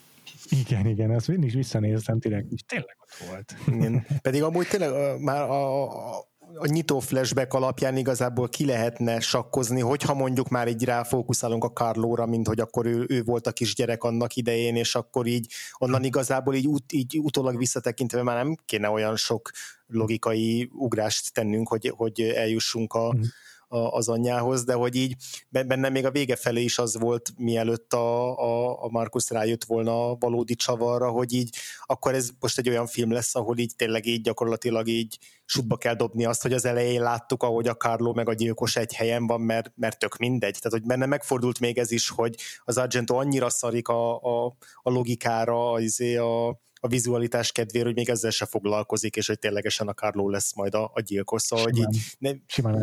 Igen, igen, azt mindig is visszanéztem tényleg, és tényleg volt. Igen. Pedig amúgy tényleg már a, a, a nyitó flashback alapján igazából ki lehetne sakkozni, hogyha mondjuk már így ráfókuszálunk a Carlóra, mint hogy akkor ő, ő volt a kisgyerek annak idején, és akkor így onnan igazából így, út, így utólag visszatekintve már nem kéne olyan sok logikai ugrást tennünk, hogy, hogy eljussunk a, mm az anyjához, de hogy így benne még a vége felé is az volt, mielőtt a, a, a Markus rájött volna a valódi csavarra, hogy így akkor ez most egy olyan film lesz, ahol így tényleg így gyakorlatilag így sútba kell dobni azt, hogy az elején láttuk, ahogy a Carlo meg a gyilkos egy helyen van, mert, mert tök mindegy. Tehát, hogy benne megfordult még ez is, hogy az Argento annyira szarik a, a, a logikára, a, izé, a, a vizualitás kedvéért, hogy még ezzel se foglalkozik, és hogy ténylegesen a Carlo lesz majd a, a gyilkos, szóval hogy így, ne,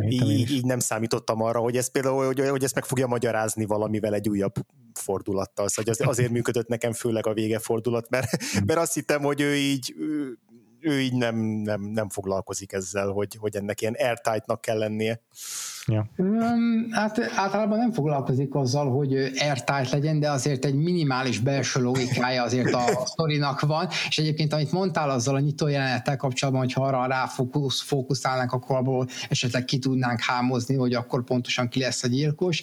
így, így, nem számítottam arra, hogy ez például, hogy, hogy ezt meg fogja magyarázni valamivel egy újabb fordulattal, szóval az, azért működött nekem főleg a vége fordulat, mert, mert azt hittem, hogy ő így ő így nem, nem, nem foglalkozik ezzel, hogy, hogy ennek ilyen airtightnak kell lennie. Ja. Hát általában nem foglalkozik azzal, hogy airtight legyen, de azért egy minimális belső logikája azért a sztorinak van, és egyébként amit mondtál azzal a nyitó jelenettel kapcsolatban, hogy ha arra ráfókusz, fókuszálnánk, akkor abból esetleg ki tudnánk hámozni, hogy akkor pontosan ki lesz a gyilkos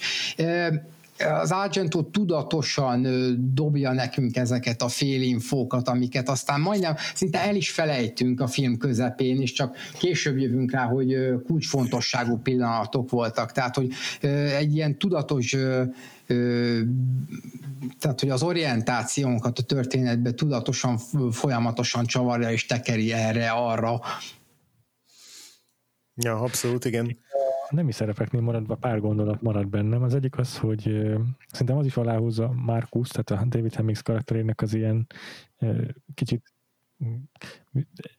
az Argento tudatosan dobja nekünk ezeket a félinfókat, amiket aztán majdnem szinte el is felejtünk a film közepén, és csak később jövünk rá, hogy kulcsfontosságú pillanatok voltak. Tehát, hogy egy ilyen tudatos tehát, hogy az orientációnkat a történetbe tudatosan, folyamatosan csavarja és tekeri erre, arra. Ja, abszolút, igen nemi szerepeknél maradva pár gondolat marad bennem. Az egyik az, hogy szerintem az is aláhúzza Markus, tehát a David Hemmings karakterének az ilyen kicsit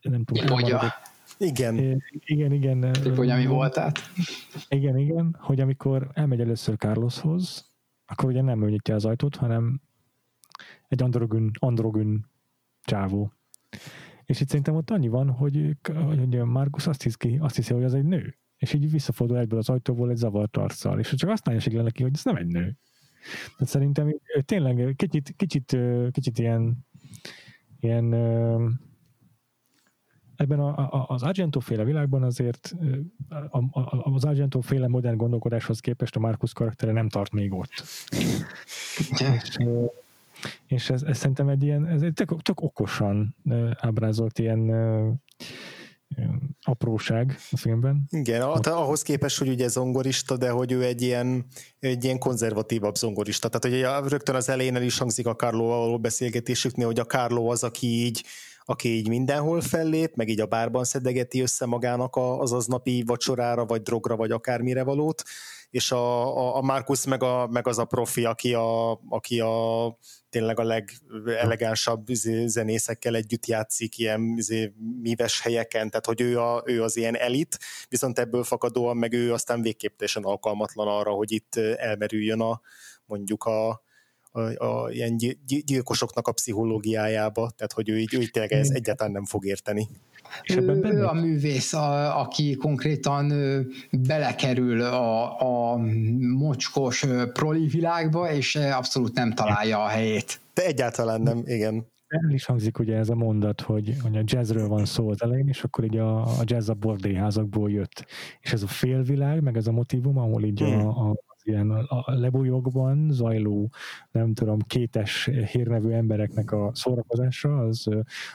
nem tudom. Maradok. Igen. Igen, igen. Hogy ami volt át. Igen, igen, hogy amikor elmegy először Carloshoz, akkor ugye nem ő nyitja az ajtót, hanem egy androgyn, androgyn csávó. És itt szerintem ott annyi van, hogy, hogy Markus azt hiszi, azt hiszi, hogy az egy nő és így visszafordul egyből az ajtóból egy zavart arccal, és csak azt nagyon neki, hogy ez nem egy nő. Tehát szerintem tényleg kicsit, kicsit, kicsit ilyen, ilyen ebben a, a, az Argento féle világban azért a, a, az Argento féle modern gondolkodáshoz képest a Markus karaktere nem tart még ott. [LAUGHS] és ez, ez szerintem egy ilyen, ez egy tök, tök okosan ábrázolt ilyen apróság a filmben. Igen, ahhoz képest, hogy ugye zongorista, de hogy ő egy ilyen, egy ilyen konzervatívabb zongorista. Tehát hogy rögtön az elején el is hangzik a Carlo való beszélgetésüknél, hogy a Carlo az, aki így aki így mindenhol fellép, meg így a bárban szedegeti össze magának az aznapi vacsorára, vagy drogra, vagy akármire valót, és a, a, a Markus meg, a, meg az a profi, aki a, aki a tényleg a legelegánsabb izé, zenészekkel együtt játszik ilyen izé, míves helyeken, tehát hogy ő, a, ő az ilyen elit, viszont ebből fakadóan meg ő aztán végképp alkalmatlan arra, hogy itt elmerüljön a mondjuk a, a, a ilyen gyilkosoknak a pszichológiájába, tehát hogy ő így, ő így tényleg ez egyáltalán nem fog érteni. És ő, ő a művész, a, aki konkrétan belekerül a, a mocskos proli világba, és abszolút nem találja a helyét. De egyáltalán nem, igen. El is hangzik ugye ez a mondat, hogy, hogy a jazzről van szó az elején, és akkor így a, a jazz a bordélyházakból jött. És ez a félvilág, meg ez a motivum, ahol így hmm. a, a ilyen a lebújokban zajló, nem tudom, kétes hírnevű embereknek a szórakozása, az,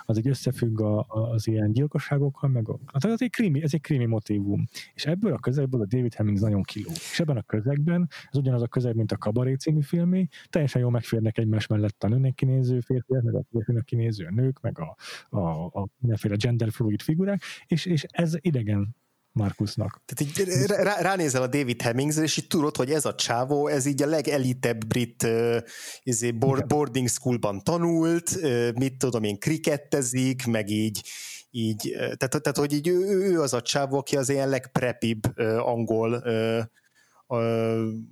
az egy összefügg a, az ilyen gyilkosságokkal, meg a, tehát ez egy krimi, ez egy krimi motivum. És ebből a közegből a David Hemmings nagyon kiló. És ebben a közegben, ez ugyanaz a közeg, mint a Kabaré című filmé, teljesen jól megférnek egymás mellett a nőnek kinéző férfiak, meg a férfinak kinéző nők, meg a, a, a mindenféle genderfluid figurák, és, és ez idegen Markusnak. Tehát így rá, ránézel a David hemmings és így tudod, hogy ez a csávó, ez így a legelitebb brit uh, izé, board, boarding schoolban tanult, uh, mit tudom én, krikettezik, meg így így tehát, tehát hogy így ő, ő az a csávó, aki az ilyen legprepibb angol a,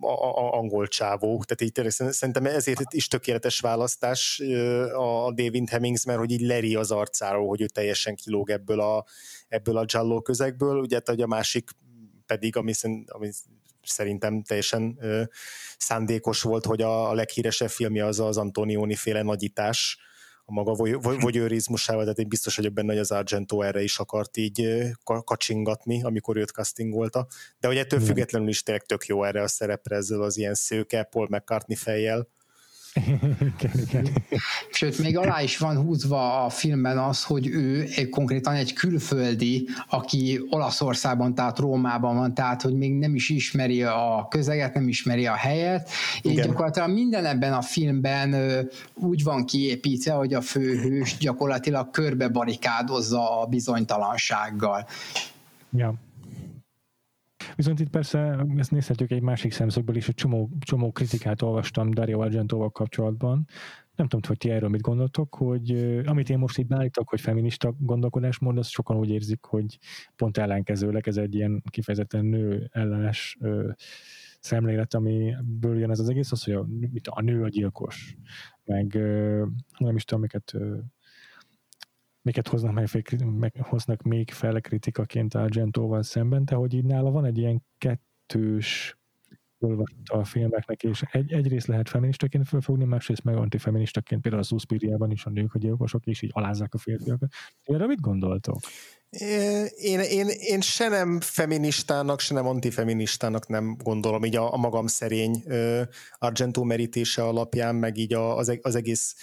a, angol csávó, tehát így tényleg szerintem ezért is tökéletes választás a David Hemmings, mert hogy így leri az arcáról, hogy ő teljesen kilóg ebből a, ebből a Giallo közegből, ugye hogy a másik pedig, ami, ami szerintem teljesen ö, szándékos volt, hogy a, a leghíresebb filmje az az Antonioni féle nagyítás, a maga voyeurizmusával, [LAUGHS] tehát én biztos vagyok benne, hogy az Argento erre is akart így kacsingatni, amikor őt castingolta. De hogy ettől függetlenül is tényleg tök jó erre a szerepre ezzel az ilyen szőke Paul McCartney fejjel. Sőt, még alá is van húzva a filmben az, hogy ő konkrétan egy külföldi, aki Olaszországban, tehát Rómában van, tehát hogy még nem is ismeri a közeget, nem ismeri a helyet, és gyakorlatilag minden ebben a filmben úgy van kiépítve, hogy a főhős gyakorlatilag körbe barikádozza a bizonytalansággal. Ja. Viszont itt persze ezt nézhetjük egy másik szemszögből is, hogy csomó, csomó kritikát olvastam Dario Argentóval kapcsolatban. Nem tudom, hogy ti erről mit gondoltok, hogy amit én most itt beállítok, hogy feminista gondolkodásmód, azt sokan úgy érzik, hogy pont ellenkezőleg ez egy ilyen kifejezetten nő ellenes ö, szemlélet, amiből jön ez az egész, az, hogy a, mit, a nő a gyilkos, meg ö, nem is tudom, amiket miket hoznak, meg, meg, hoznak még fel kritikaként Argentóval szemben, de hogy így nála van egy ilyen kettős olvasta a filmeknek, és egy, egyrészt lehet feministaként felfogni, másrészt meg antifeministaként, például a Suspiriában is a nők a gyilkosok, és így alázzák a férfiakat. Erre mit gondoltok? Én, én, én se nem feministának, se nem antifeministának nem gondolom, így a, a magam szerény uh, Argentó merítése alapján, meg így az, az egész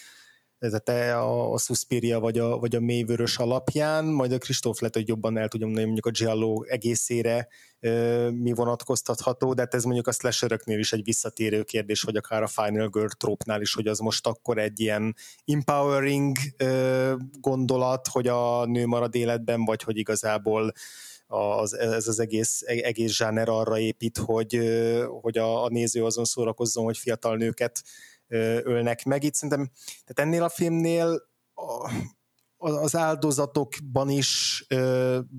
tehát a, a Suspiria vagy a, vagy a mélyvörös alapján, majd a Kristóf lehet, hogy jobban el tudjam mondani, mondjuk a Giallo egészére ö, mi vonatkoztatható, de hát ez mondjuk a slasheröknél is egy visszatérő kérdés, vagy akár a Final Girl trópnál is, hogy az most akkor egy ilyen empowering ö, gondolat, hogy a nő marad életben, vagy hogy igazából az, ez az egész, egész zsáner arra épít, hogy, hogy a, a néző azon szórakozzon, hogy fiatal nőket ölnek meg. Itt szerintem, tehát ennél a filmnél az áldozatokban is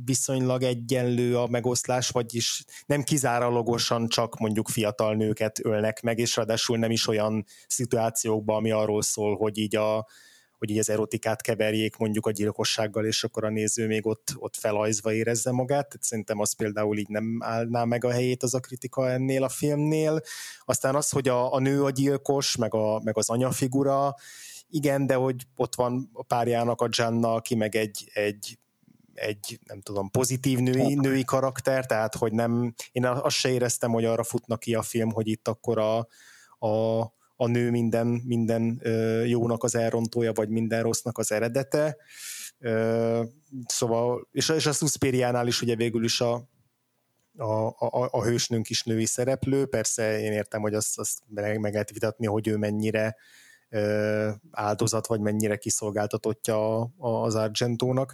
viszonylag egyenlő a megoszlás, vagyis nem kizárólagosan csak mondjuk fiatal nőket ölnek meg, és ráadásul nem is olyan szituációkban, ami arról szól, hogy így a, hogy így az erotikát keverjék mondjuk a gyilkossággal, és akkor a néző még ott, ott felajzva érezze magát. Tehát szerintem az például így nem állná meg a helyét az a kritika ennél a filmnél. Aztán az, hogy a, a nő a gyilkos, meg, a, meg az anyafigura, igen, de hogy ott van a párjának a Gianna, aki meg egy, egy egy, nem tudom, pozitív női, női karakter, tehát hogy nem, én azt se éreztem, hogy arra futnak ki a film, hogy itt akkor a, a, a nő minden, minden jónak az elrontója, vagy minden rossznak az eredete. Szóval, és, és a Suspiriánál is ugye végül is a, a, a, a hősnőnk is női szereplő, persze én értem, hogy azt, azt meg, meg lehet vitatni, hogy ő mennyire áldozat, vagy mennyire kiszolgáltatottja az Argentónak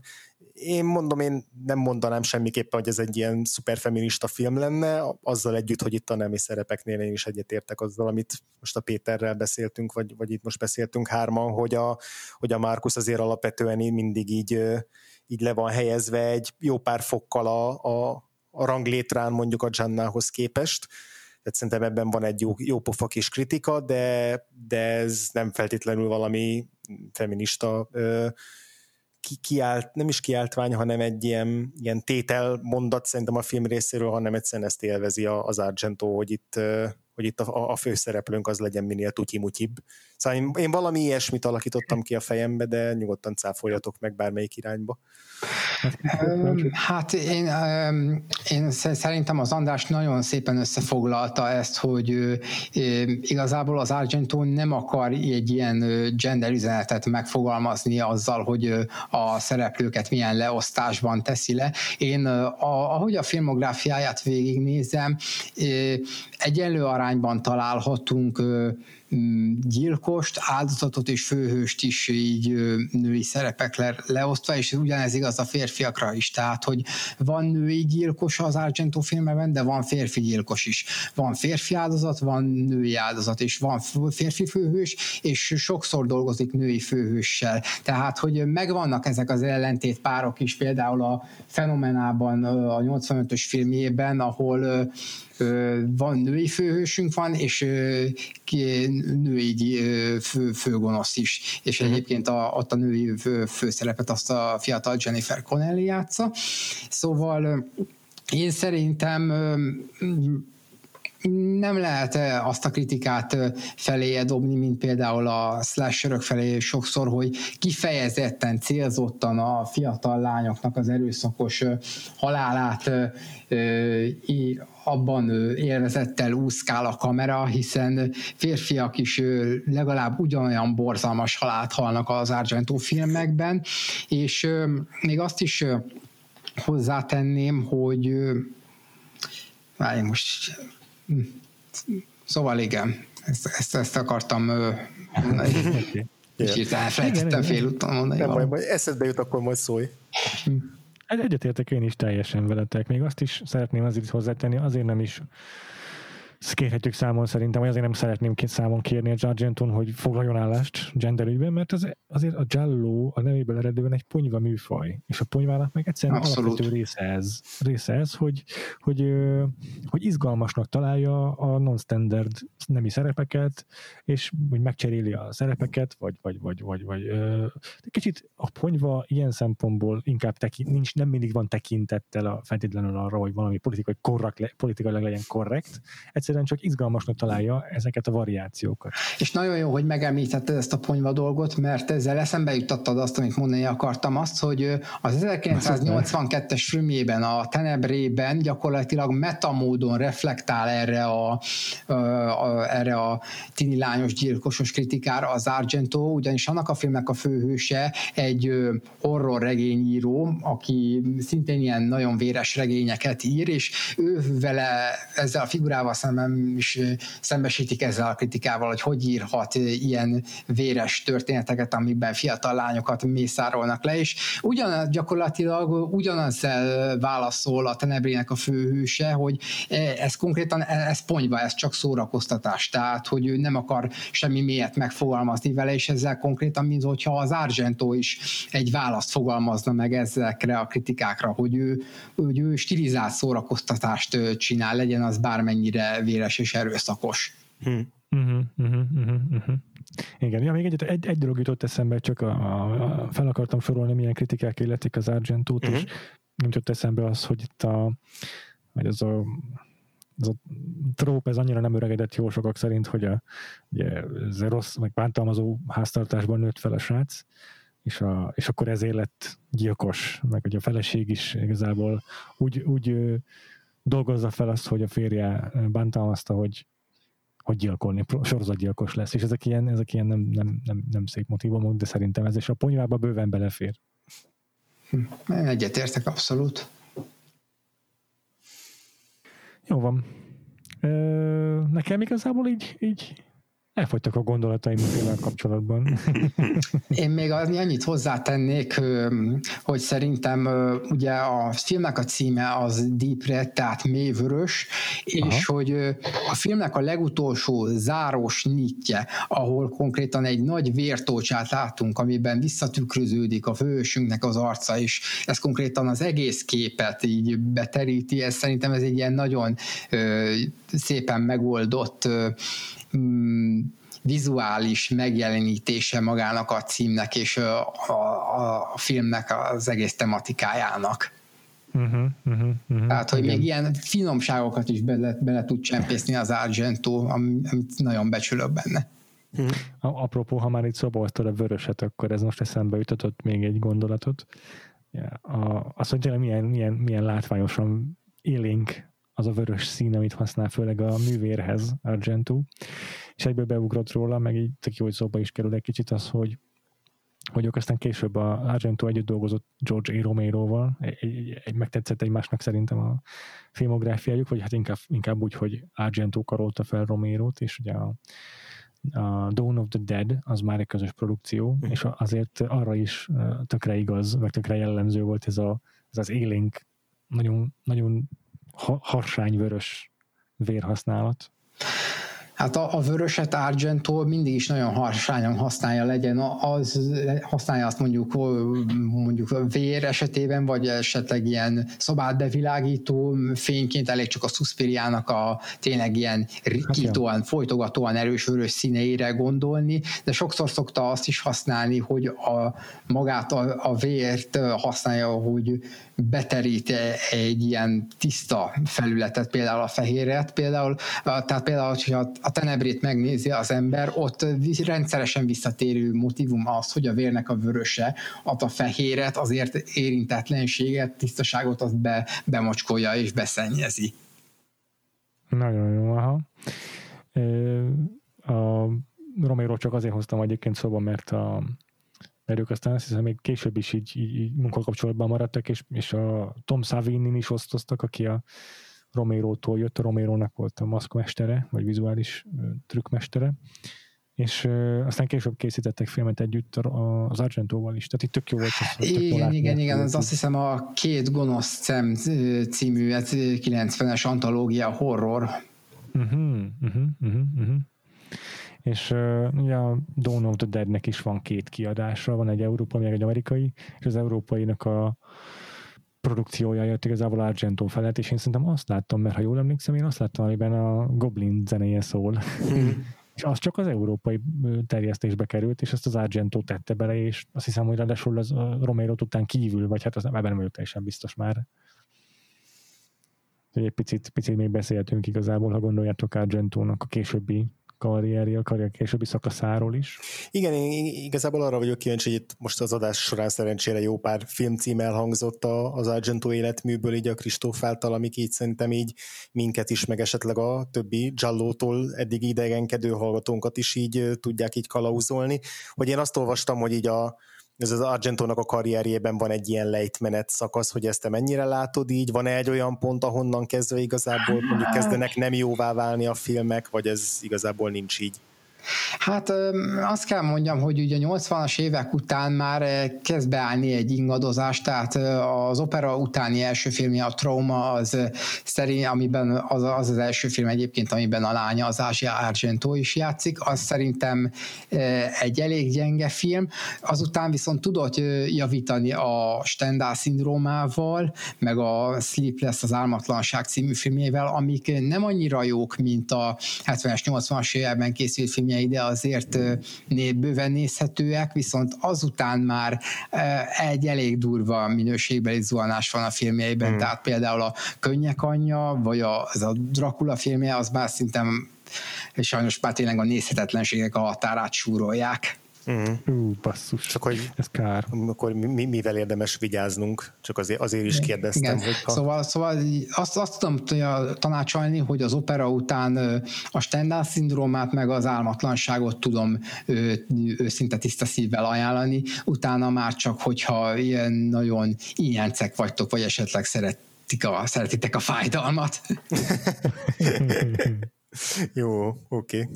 én mondom, én nem mondanám semmiképpen, hogy ez egy ilyen szuperfeminista film lenne, azzal együtt, hogy itt a nemi szerepeknél én is egyetértek azzal, amit most a Péterrel beszéltünk, vagy, vagy itt most beszéltünk hárman, hogy a, hogy a Márkusz azért alapvetően így mindig így, így le van helyezve egy jó pár fokkal a, a, a ranglétrán mondjuk a Giannához képest, tehát szerintem ebben van egy jó, jó pofa kis kritika, de, de ez nem feltétlenül valami feminista ö, ki, kiált, nem is kiáltvány, hanem egy ilyen, ilyen tétel mondat szerintem a film részéről, hanem egyszerűen ezt élvezi az Argento, hogy itt, hogy itt a, a főszereplőnk az legyen minél tutyi-mutyibb. Szóval én, én valami ilyesmit alakítottam ki a fejembe, de nyugodtan cáfoljatok meg bármelyik irányba. Hát én, én szerintem az András nagyon szépen összefoglalta ezt, hogy igazából az Argento nem akar egy ilyen gender üzenetet megfogalmazni azzal, hogy a szereplőket milyen leosztásban teszi le. Én, ahogy a filmográfiáját végignézem, egyenlő arányban találhatunk gyilkost, áldozatot és főhőst is így női szerepekre leosztva, és ugyanez igaz a férfiakra is, tehát, hogy van női gyilkos az Argento filmben, de van férfi gyilkos is. Van férfi áldozat, van női áldozat, és van férfi főhős, és sokszor dolgozik női főhőssel. Tehát, hogy megvannak ezek az ellentét párok is, például a Fenomenában, a 85-ös filmjében, ahol van női főhősünk van, és női fő, főgonosz is, és uh-huh. egyébként a, ott a női fő, főszerepet azt a fiatal Jennifer Connelly játsza. Szóval én szerintem nem lehet azt a kritikát feléje dobni, mint például a slasherök felé sokszor, hogy kifejezetten, célzottan a fiatal lányoknak az erőszakos halálát abban élvezettel úszkál a kamera, hiszen férfiak is legalább ugyanolyan borzalmas halált halnak az Argento filmekben, és még azt is hozzátenném, hogy várj, most Szóval igen, ezt, ezt, ezt akartam. [LAUGHS] Kicsit elfelejtettem félúton mondani. Nem baj, majd eszedbe jut, akkor majd szólj. Egyetértek én is teljesen veletek. Még azt is szeretném azért hozzátenni, azért nem is ezt kérhetjük számon szerintem, vagy azért nem szeretném két számon kérni a Argenton, hogy foglaljon állást genderügyben, mert az, azért a Giallo a nevéből eredően egy ponyva műfaj, és a ponyvának meg egyszerűen Abszolút. alapvető része ez, része ez hogy, hogy, hogy izgalmasnak találja a non-standard nemi szerepeket, és hogy megcseréli a szerepeket, vagy, vagy, vagy, vagy, vagy de kicsit a ponyva ilyen szempontból inkább tekint, nincs, nem mindig van tekintettel a, feltétlenül arra, hogy valami politikai korrekt, politikailag legyen korrekt. Egyszerűen egyszerűen csak izgalmasnak találja ezeket a variációkat. És nagyon jó, hogy megemlítetted ezt a ponyva dolgot, mert ezzel eszembe jutottad azt, amit mondani akartam, azt, hogy az 1982-es filmjében, a Tenebrében gyakorlatilag metamódon reflektál erre a, a, a, erre a tini lányos gyilkosos kritikára az Argento, ugyanis annak a filmnek a főhőse egy horror regényíró, aki szintén ilyen nagyon véres regényeket ír, és ő vele ezzel a figurával szemben szemem is szembesítik ezzel a kritikával, hogy hogy írhat ilyen véres történeteket, amiben fiatal lányokat mészárolnak le, és ugyan, gyakorlatilag ugyanazzel válaszol a Tenebrének a főhőse, hogy ez konkrétan, e, ez ponyva, ez csak szórakoztatás, tehát hogy ő nem akar semmi mélyet megfogalmazni vele, és ezzel konkrétan, mint hogyha az Argento is egy választ fogalmazna meg ezekre a kritikákra, hogy ő, hogy ő stilizált szórakoztatást csinál, legyen az bármennyire véres és erőszakos. Uh-huh, uh-huh, uh-huh, uh-huh. Igen, ja, még egy, egy, egy dolog jutott eszembe, csak a, a, a, fel akartam sorolni, milyen kritikák illetik az Argentót, uh-huh. és nem jutott eszembe az, hogy itt a, hogy az a ez a tróp, ez annyira nem öregedett jó sokak szerint, hogy a, ugye, ez a rossz, meg bántalmazó háztartásban nőtt fel a srác, és, a, és akkor ezért lett gyilkos, meg hogy a feleség is igazából úgy, úgy dolgozza fel azt, hogy a férje bántalmazta, hogy, hogy gyilkolni, sorozatgyilkos lesz, és ezek ilyen, ezek ilyen nem, nem, nem, nem szép motivumok, de szerintem ez is a ponyvába bőven belefér. Hm. Egyetértek abszolút. Jó van. Ö, nekem igazából így, így Elfogytak a gondolataim a kapcsolatban. [LAUGHS] Én még annyit hozzátennék, hogy szerintem ugye a filmnek a címe az Deep Red, tehát mélyvörös, és Aha. hogy a filmnek a legutolsó zárós nyitje, ahol konkrétan egy nagy vértócsát látunk, amiben visszatükröződik a fősünknek az arca, és ez konkrétan az egész képet így beteríti, ez szerintem ez egy ilyen nagyon szépen megoldott mm, vizuális megjelenítése magának a címnek és a, a, a filmnek az egész tematikájának. Uh-huh, uh-huh, uh-huh, Tehát, hogy igen. még ilyen finomságokat is bele, bele tud csempészni az Argento, amit nagyon becsülök benne. Uh-huh. Apropó, ha már itt szoboltad a vöröset, akkor ez most eszembe jutott még egy gondolatot. Ja, a, az, hogy tényleg milyen, milyen, milyen látványosan élénk az a vörös szín, amit használ főleg a művérhez Argento, és egyből beugrott róla, meg így tök jó, hogy szóba is kerül egy kicsit az, hogy hogy ők aztán később a Argento együtt dolgozott George A. Romero-val, egy, egy, egy megtetszett egymásnak szerintem a filmográfiájuk, vagy hát inkább, inkább úgy, hogy Argento karolta fel Romero-t, és ugye a, a Dawn of the Dead, az már egy közös produkció, mm. és azért arra is tökre igaz, meg tökre jellemző volt ez, a, ez az élénk, nagyon, nagyon harsányvörös vérhasználat. Hát a, a vöröset Argento mindig is nagyon harsányan használja legyen, az használja azt mondjuk mondjuk vér esetében, vagy esetleg ilyen szobát bevilágító fényként, elég csak a Suspiriának a tényleg ilyen ritkítóan, hát folytogatóan erős vörös színeire gondolni, de sokszor szokta azt is használni, hogy a magát a, a vért használja, hogy beterít egy ilyen tiszta felületet, például a fehéret, például, tehát például, hogyha a tenebrét megnézi az ember, ott rendszeresen visszatérő motivum az, hogy a vérnek a vöröse, a fehéret, azért érintetlenséget, tisztaságot azt be, bemocskolja és beszennyezi. Nagyon jó, aha. A Romero csak azért hoztam egyébként szóba, mert a mert ők aztán azt hiszem még később is így, így, így munkakapcsolatban maradtak, és, és a Tom Savini is osztoztak, aki a Romero-tól jött, a Romero-nak volt a maszkmestere, vagy vizuális trükkmestere, és uh, aztán később készítettek filmet együtt az Argentóval is, tehát itt tök jó volt. Ez, igen, igen, igen, az azt hiszem a Két gonosz szem című 90-es antológia horror. Uh-huh, uh-huh, uh-huh, uh-huh és uh, ugye a Dawn of the Deadnek is van két kiadása, van egy európai, meg egy amerikai, és az európainak a produkciója jött igazából Argento felett, és én szerintem azt láttam, mert ha jól emlékszem, én azt láttam, amiben a Goblin zenéje szól. Mm. [LAUGHS] és az csak az európai terjesztésbe került, és ezt az Argento tette bele, és azt hiszem, hogy ráadásul az Romero után kívül, vagy hát az ebben nem vagyok teljesen biztos már. Egy picit, picit még beszéltünk igazából, ha gondoljátok Argentónak a későbbi karrierje, karrier későbbi szakaszáról is. Igen, én igazából arra vagyok kíváncsi, hogy itt most az adás során szerencsére jó pár filmcím elhangzott az Argento életműből, így a Kristóf által, amik így szerintem így minket is, meg esetleg a többi Giallótól eddig idegenkedő hallgatónkat is így tudják így kalauzolni. Hogy én azt olvastam, hogy így a, ez az Argentónak a karrierjében van egy ilyen lejtmenet szakasz, hogy ezt te mennyire látod így? Van-e egy olyan pont, ahonnan kezdve igazából mondjuk kezdenek nem jóvá válni a filmek, vagy ez igazából nincs így? Hát azt kell mondjam, hogy ugye 80-as évek után már kezd beállni egy ingadozás, tehát az opera utáni első filmje, a Trauma, az szerint, amiben az, az az első film egyébként, amiben a lánya, az Ázsia Argento is játszik, az szerintem egy elég gyenge film. Azután viszont tudott javítani a Stendhal szindrómával, meg a Sleepless, az Álmatlanság című filmjével, amik nem annyira jók, mint a 70-es, 80-as években készült film de azért bőven nézhetőek, viszont azután már egy elég durva minőségbeli zuhanás van a filmjeiben, hmm. tehát például a Könnyek anyja, vagy a, az a Dracula filmje, az már szinte és sajnos már tényleg a nézhetetlenségek a határát súrolják. Uh-huh. Ú, basszus. Csak hogy ez kár. Akkor mi, mivel érdemes vigyáznunk? Csak azért, azért is kérdeztem. Igen. Hogy ha... Szóval, szóval azt, azt tudom tanácsolni, hogy az opera után a Stendhal szindrómát meg az álmatlanságot tudom őszinte tiszta szívvel ajánlani. Utána már csak, hogyha ilyen nagyon ilyencek vagytok, vagy esetleg szeretik a, szeretitek a fájdalmat. [LAUGHS] Jó, oké. Okay.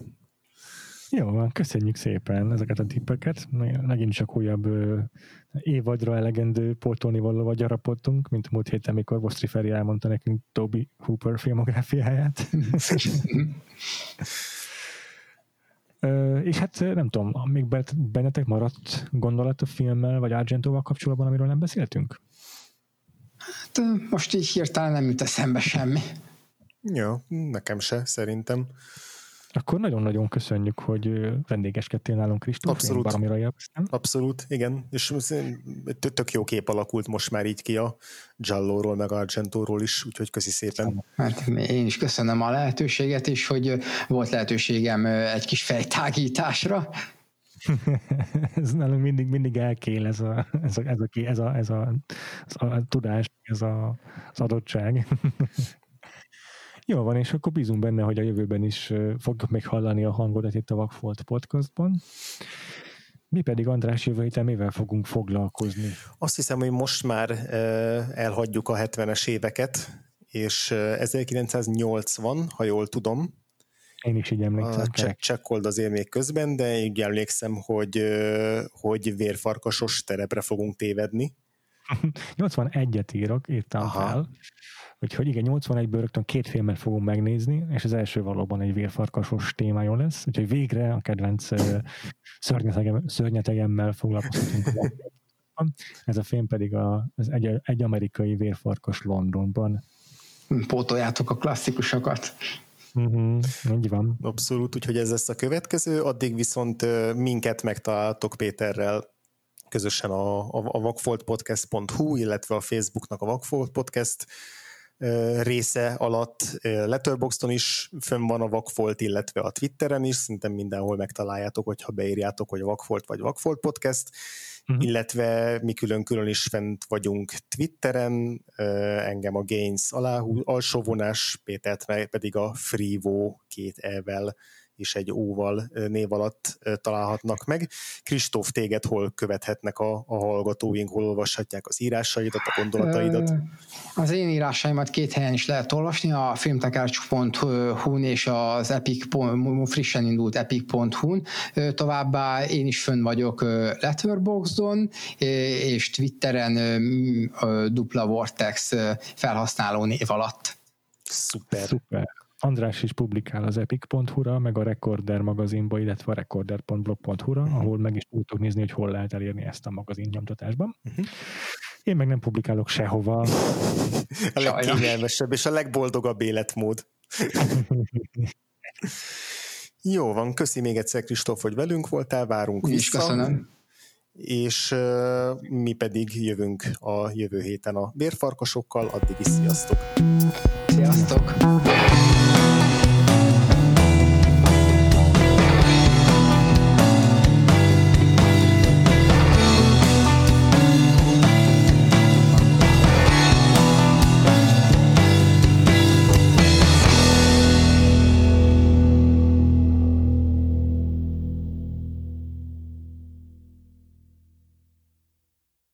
Jó van, köszönjük szépen ezeket a tippeket. Megint csak újabb évadra elegendő pótolni valóval gyarapodtunk, mint múlt héten, amikor Vosztri Feri elmondta nekünk Toby Hooper filmográfiáját. és hát nem tudom, még bennetek maradt gondolat a filmmel, vagy Argentóval kapcsolatban, amiről nem beszéltünk? Hát most így hirtelen nem jut eszembe semmi. Jó, nekem se, szerintem. Akkor nagyon-nagyon köszönjük, hogy vendégeskedtél nálunk, Kristóf. Abszolút. baromira. Abszolút, igen. És tök jó kép alakult most már így ki a Giallóról, meg Argentóról is, úgyhogy köszi szépen. Hát én is köszönöm a lehetőséget, és hogy volt lehetőségem egy kis fejtágításra. [LAUGHS] ez nálunk mindig, mindig elkél ez a, ez a, ez a, ez a, ez a, ez a, a tudás, ez a, az adottság. [LAUGHS] Jó van, és akkor bízunk benne, hogy a jövőben is fogjuk még hallani a hangodat itt a Vagfolt podcastban. Mi pedig, András, jövő héten mivel fogunk foglalkozni? Azt hiszem, hogy most már elhagyjuk a 70-es éveket, és 1980, ha jól tudom, Én is így emlékszem. Check, csekkold azért még közben, de így emlékszem, hogy, hogy vérfarkasos terepre fogunk tévedni. [LAUGHS] 81-et írok, írtam Aha. fel. Úgyhogy igen, 81-ből rögtön két filmet fogunk megnézni, és az első valóban egy vérfarkasos témája lesz, úgyhogy végre a kedvenc szörnyetegem, szörnyetegemmel foglalkozhatunk. Ez a film pedig a, az egy, egy amerikai vérfarkas Londonban. Pótoljátok a klasszikusokat. Uh-huh, így van. Abszolút, úgyhogy ez lesz a következő, addig viszont minket megtaláltok Péterrel közösen a, a, a vakfoltpodcast.hu, illetve a Facebooknak a Vakfolt Podcast része alatt Letterboxdon is fönn van a Vakfolt, illetve a Twitteren is, szerintem mindenhol megtaláljátok, hogyha beírjátok, hogy Vakfolt vagy Vakfolt Podcast, uh-huh. illetve mi külön-külön is fent vagyunk Twitteren, engem a Gains alá, alsóvonás, Pétert pedig a Freevo két evel és egy óval név alatt találhatnak meg. Kristóf, téged hol követhetnek a, a hallgatóink, hol olvashatják az írásaidat, a gondolataidat? Az én írásaimat két helyen is lehet olvasni, a filmtekercs.hu-n és az epic. frissen indult epic.hu-n. Továbbá én is fönn vagyok Letterboxdon, és Twitteren dupla Vortex felhasználó név alatt. Szuper. Szuper. András is publikál az epic.hu-ra, meg a Recorder magazinba, illetve a recorder.blog.hu-ra, uh-huh. ahol meg is tudtok nézni, hogy hol lehet elérni ezt a magazin nyomtatásban. Uh-huh. Én meg nem publikálok sehova. a legkényelmesebb és a legboldogabb életmód. Jó van, köszi még egyszer Kristóf, hogy velünk voltál, várunk Mi vissza. köszönöm. És uh, mi pedig jövünk a jövő héten a bérfarkasokkal, addig is sziasztok! Владивосток.